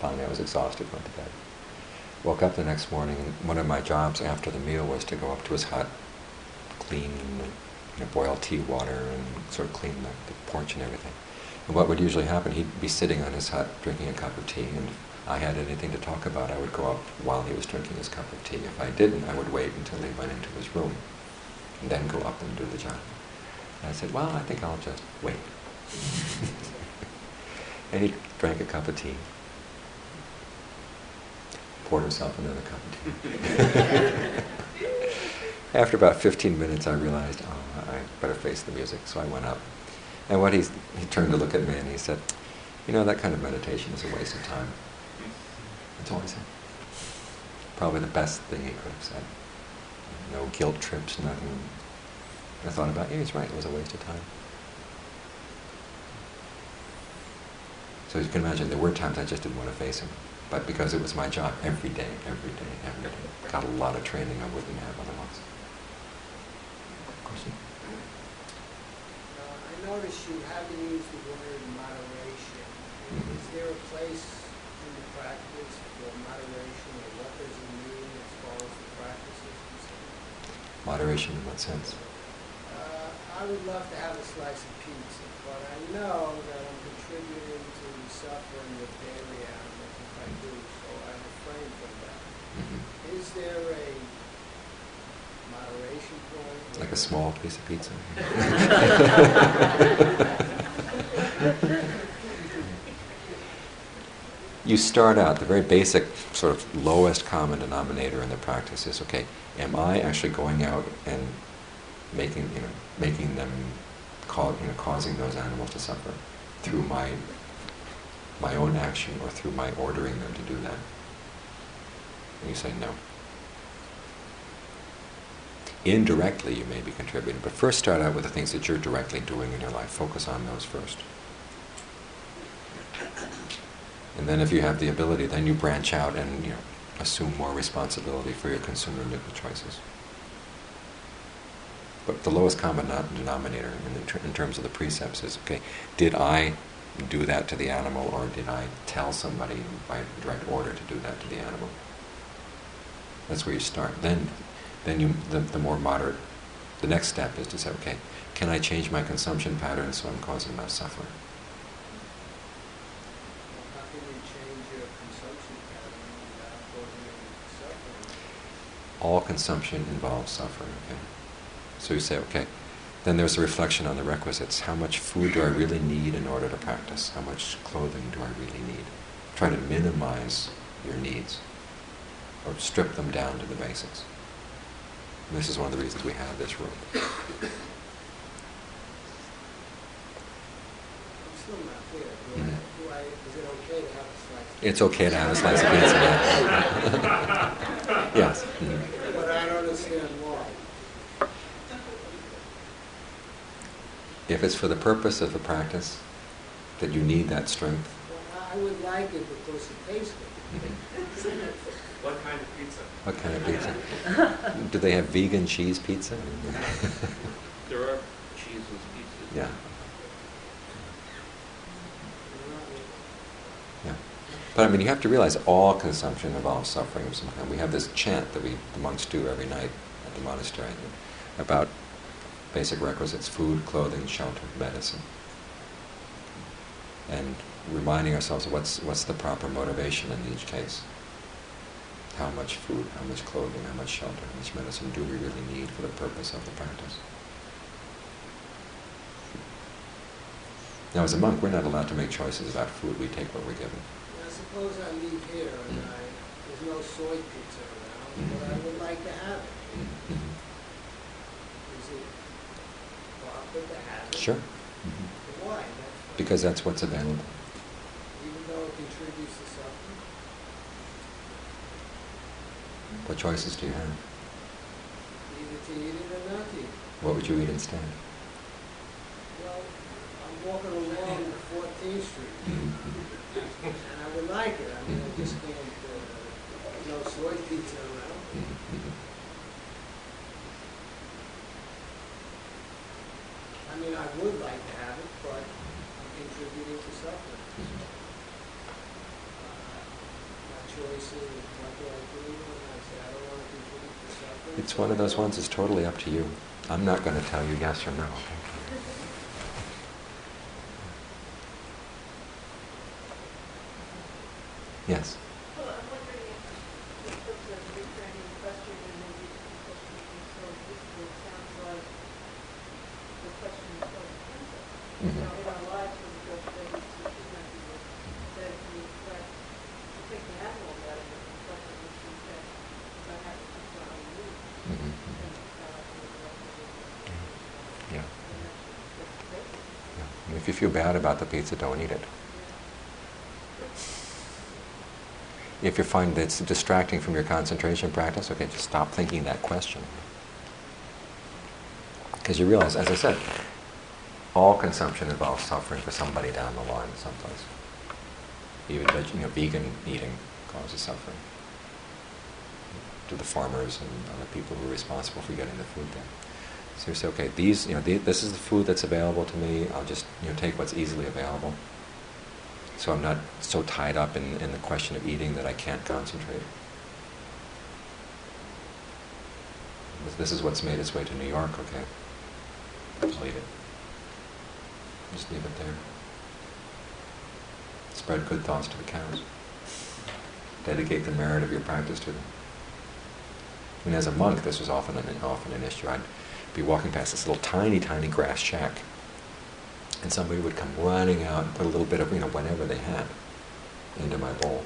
Finally, I was exhausted, went to bed. Woke up the next morning, and one of my jobs after the meal was to go up to his hut, clean, you know, boil tea water, and sort of clean the, the porch and everything. And what would usually happen, he'd be sitting on his hut drinking a cup of tea, and if I had anything to talk about, I would go up while he was drinking his cup of tea. If I didn't, I would wait until he went into his room, and then go up and do the job. And I said, well, I think I'll just wait. and he drank a cup of tea, poured himself another cup of tea. After about 15 minutes, I realized, oh, I better face the music. So I went up. And what he turned to look at me and he said, you know, that kind of meditation is a waste of time. That's all he said. Probably the best thing he could have said. No guilt trips, nothing. I thought about, yeah, he's right, it was a waste of time. So you can imagine there were times I just didn't want to face him. But because it was my job every day, every day, every day, got a lot of training I wouldn't have otherwise. Question? Uh, I noticed you haven't used the word moderation. Mhm. Is there a place in the practice for moderation, or what does it mean as far as the practice is concerned? Moderation in what sense? Uh, I would love to have a slice of pizza, but I know that I'm contributing to the suffering of dairy animals if I do, so I refrain from that. Is there a moderation point? Like a small piece of pizza? you start out, the very basic, sort of lowest common denominator in the practice is okay, am I actually going out and making, you know, making them, cau- you know, causing those animals to suffer through my, my own action or through my ordering them to do that? And you say no. Indirectly, you may be contributing, but first start out with the things that you're directly doing in your life. Focus on those first. And then, if you have the ability, then you branch out and you know, assume more responsibility for your consumer choices. But the lowest common denominator in, ter- in terms of the precepts is okay, did I do that to the animal or did I tell somebody by direct order to do that to the animal? That's where you start. Then, then you, the, the more moderate, the next step is to say, okay, can I change my consumption pattern so I'm causing less suffering? How can you change your consumption pattern without causing suffering? All consumption involves suffering, okay? So you say, okay, then there's a reflection on the requisites. How much food do I really need in order to practice? How much clothing do I really need? Try to minimize your needs or strip them down to the basics. And this is one of the reasons we have this room. I'm still not clear. Do I, Mhm. do I, is it okay to have a slice? It's okay to have a slice of pizza. yes. Mhm. But I don't understand why. If it's for the purpose of the practice, that you need that strength, Well, I would like it because it tastes good. What kind of pizza? what kind of pizza? Do they have vegan cheese pizza? There are cheeseless pizzas. yeah, yeah. But I mean, you have to realize all consumption involves suffering of some kind. We have this chant that we the monks do every night at the monastery about basic requisites: food, clothing, shelter, medicine, and reminding ourselves what's what's the proper motivation in each case. How much food, how much clothing, how much shelter, how much medicine do we really need for the purpose of the practice? Now, as a monk, we're not allowed to make choices about food. We take what we're given. Now, suppose I leave here and Mm. I, there's no soy pizza around, but I Mhm. would like to have it. Mhm. Is it proper to have it? Sure. Mhm. Why? That's- Because that's what's available. Even though it contributes to suffering? What choices do you have? Either to eat it or not to eat. What would you eat instead? Well, I'm walking along Fourteenth Street, Mhm. and I would like it. I mean, I just can't, uh, no soy pizza around. Mhm. Mean, I would like to have it, but I'm contributing to suffering. Uh, My choice is what do I do, and I say, I don't want to contribute to suffering. It's so one of those ones, it's totally up to you. I'm not going to tell you yes or no. Yes. Well, I'm wondering if, in terms of reframing the question and maybe the question being so useful, it sounds like the question is so expensive. You Mhm. know, in our lives, when we go straight into treatment, people, that if we reflect, I think we have all that in the reflection, which is that I have to keep my own root. Mhm. And, uh, Yeah. and that's, that's great. yeah. And if you feel bad about the pizza, don't eat it. If you find that it's distracting from your concentration practice, okay, just stop thinking that question. Because you realize, as I said, all consumption involves suffering for somebody down the line someplace. Even you know, vegan eating causes suffering to the farmers and other people who are responsible for getting the food there. You say, okay, these, you know, the, this is the food that's available to me. I'll just, you know, take what's easily available. So I'm not so tied up in, in the question of eating that I can't concentrate. This- This is what's made its way to New York, okay? Just leave it. Just leave it there. Spread good thoughts to the cows. Dedicate the merit of your practice to them. And as a monk, this was often an, often an issue. I'd be walking past this little tiny, tiny grass shack, and somebody would come running out and put a little bit of, you know, whatever they had into my bowl.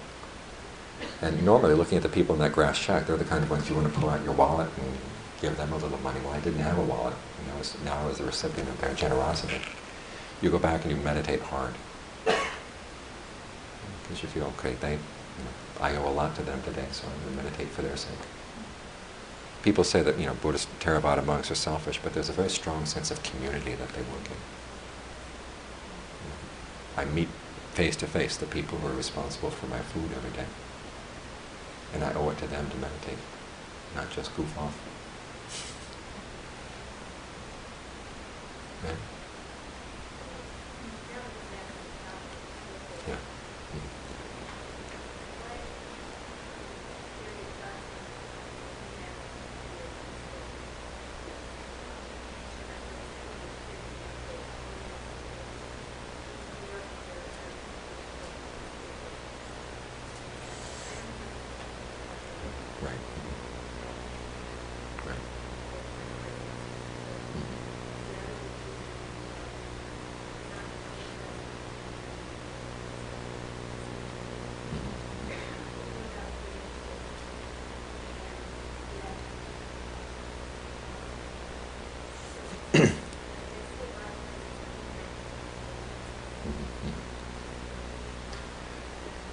And normally, looking at the people in that grass shack, they're the kind of ones you want to pull out your wallet and give them a little money. Well, I didn't have a wallet, and I was, now I was the recipient of their generosity. You go back and you meditate hard. Because you feel, okay, they, you know, I owe a lot to them today, so I'm going to meditate for their sake. People say that, you know, Buddhist Theravada monks are selfish, but there's a very strong sense of community that they work in. I meet face to face the people who are responsible for my food every day. And I owe it to them to meditate, not just goof off. Yeah. Mm. Right. Right.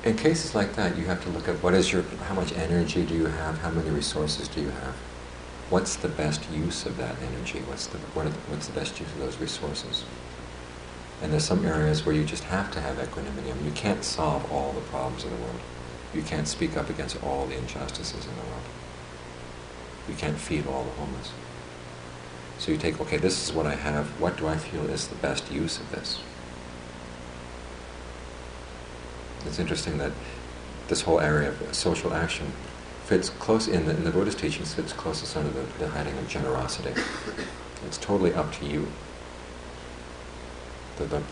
In cases like that, you have to look at what is your, how much energy do you have, how many resources do you have. what's the best use of that energy? What's the, what the, what's the best use of those resources? And there's some areas where you just have to have equanimity. I mean, you can't solve all the problems in the world. You can't speak up against all the injustices in the world. You can't feed all the homeless. So you take, okay, this is what I have. What do I feel is the best use of this? It's interesting that this whole area of social action fits close in the, in the Buddhist teachings fits closest under the, the heading of generosity. It's totally up to you. The, the,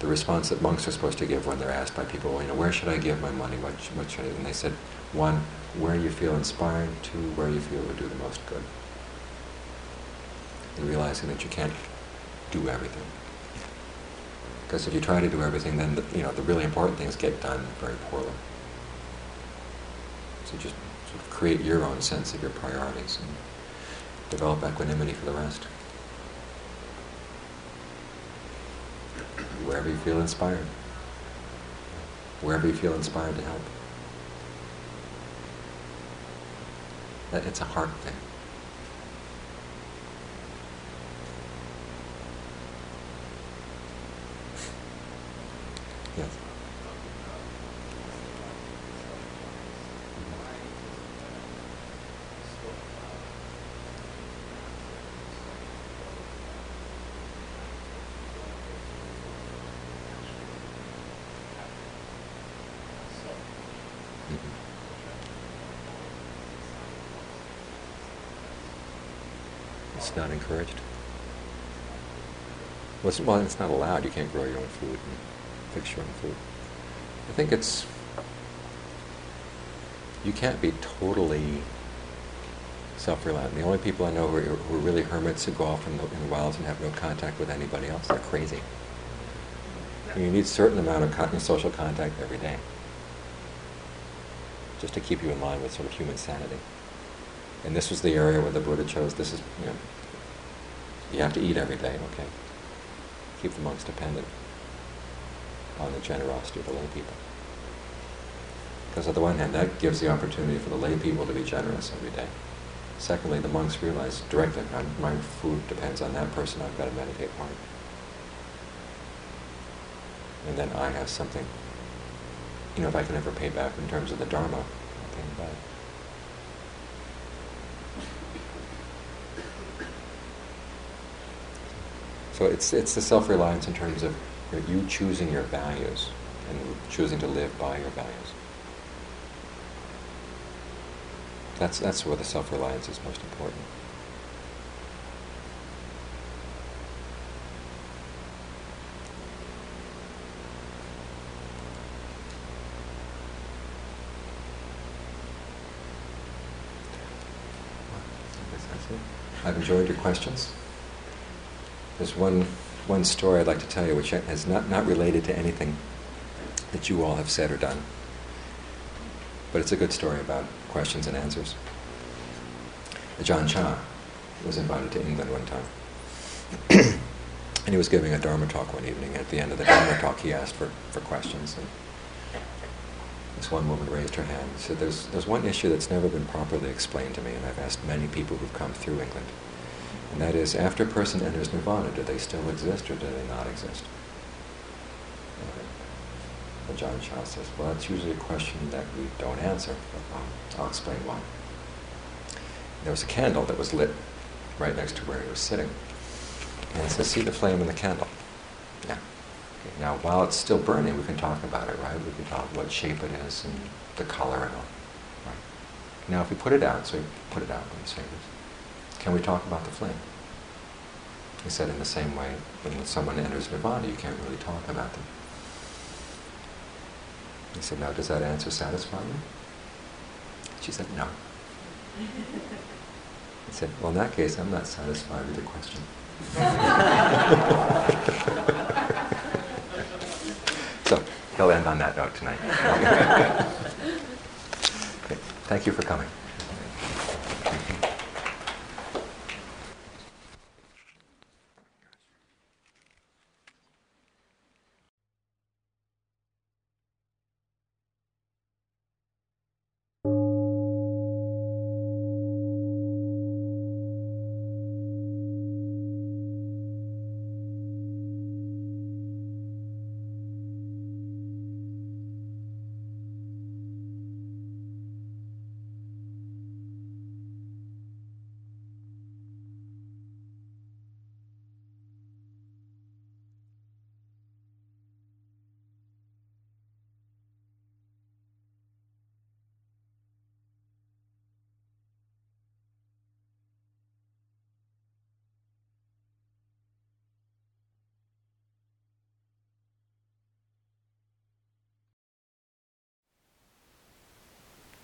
the response that monks are supposed to give when they're asked by people, well, you know, where should I give my money? What, what should I? And they said, one, where you feel inspired. Two, where you feel would do the most good. And realizing that you can't do everything. Because if you try to do everything, then the, you know the really important things get done very poorly. So just sort of create your own sense of your priorities and develop equanimity for the rest. Wherever you feel inspired. Wherever you feel inspired to help. It's a heart thing. Not encouraged. Well it's, well, it's not allowed. You can't grow your own food and fix your own food. I think it's. You can't be totally self reliant. The only people I know who are, who are really hermits who go off in the, in the wilds and have no contact with anybody else, they're crazy. You need a certain amount of con- social contact every day just to keep you in line with sort of human sanity. And this was the area where the Buddha chose this is, you know, you have to eat every day, okay? Keep the monks dependent on the generosity of the lay people. Because on the one hand, that gives the opportunity for the lay people to be generous every day. Secondly, the monks realize directly, my food depends on that person, I've got to meditate hard. And then I have something, you know, if I can ever pay back in terms of the Dharma, I'll pay back. So it's, it's the self-reliance in terms of you, know, you choosing your values and choosing to live by your values. That's, that's where the self-reliance is most important. I guess that's it. I've enjoyed your questions. There's one, one story I'd like to tell you which is not, not related to anything that you all have said or done. But it's a good story about questions and answers. Ajaan Chah was invited to England one time. and he was giving a Dharma talk one evening. At the end of the Dharma talk, he asked for, for questions. And this one woman raised her hand and said, there's, there's one issue that's never been properly explained to me, and I've asked many people who've come through England. And that is, after a person enters nirvana, do they still exist or do they not exist? And Ajaan Chah says, well, that's usually a question that we don't answer, but I'll, I'll explain why. There was a candle that was lit right next to where he was sitting. And says, see the flame in the candle? Yeah. Okay, now, while it's still burning, we can talk about it, right? We can talk what shape it is and the color and all. Right? Now, if we put it out, so we put it out, let me say this. Can we talk about the flame? He said, in the same way, when someone enters nirvana, you can't really talk about them. He said, now, does that answer satisfy you? She said, no. He said, well, in that case, I'm not satisfied with the question. so, he'll end on that note tonight. okay. Thank you for coming.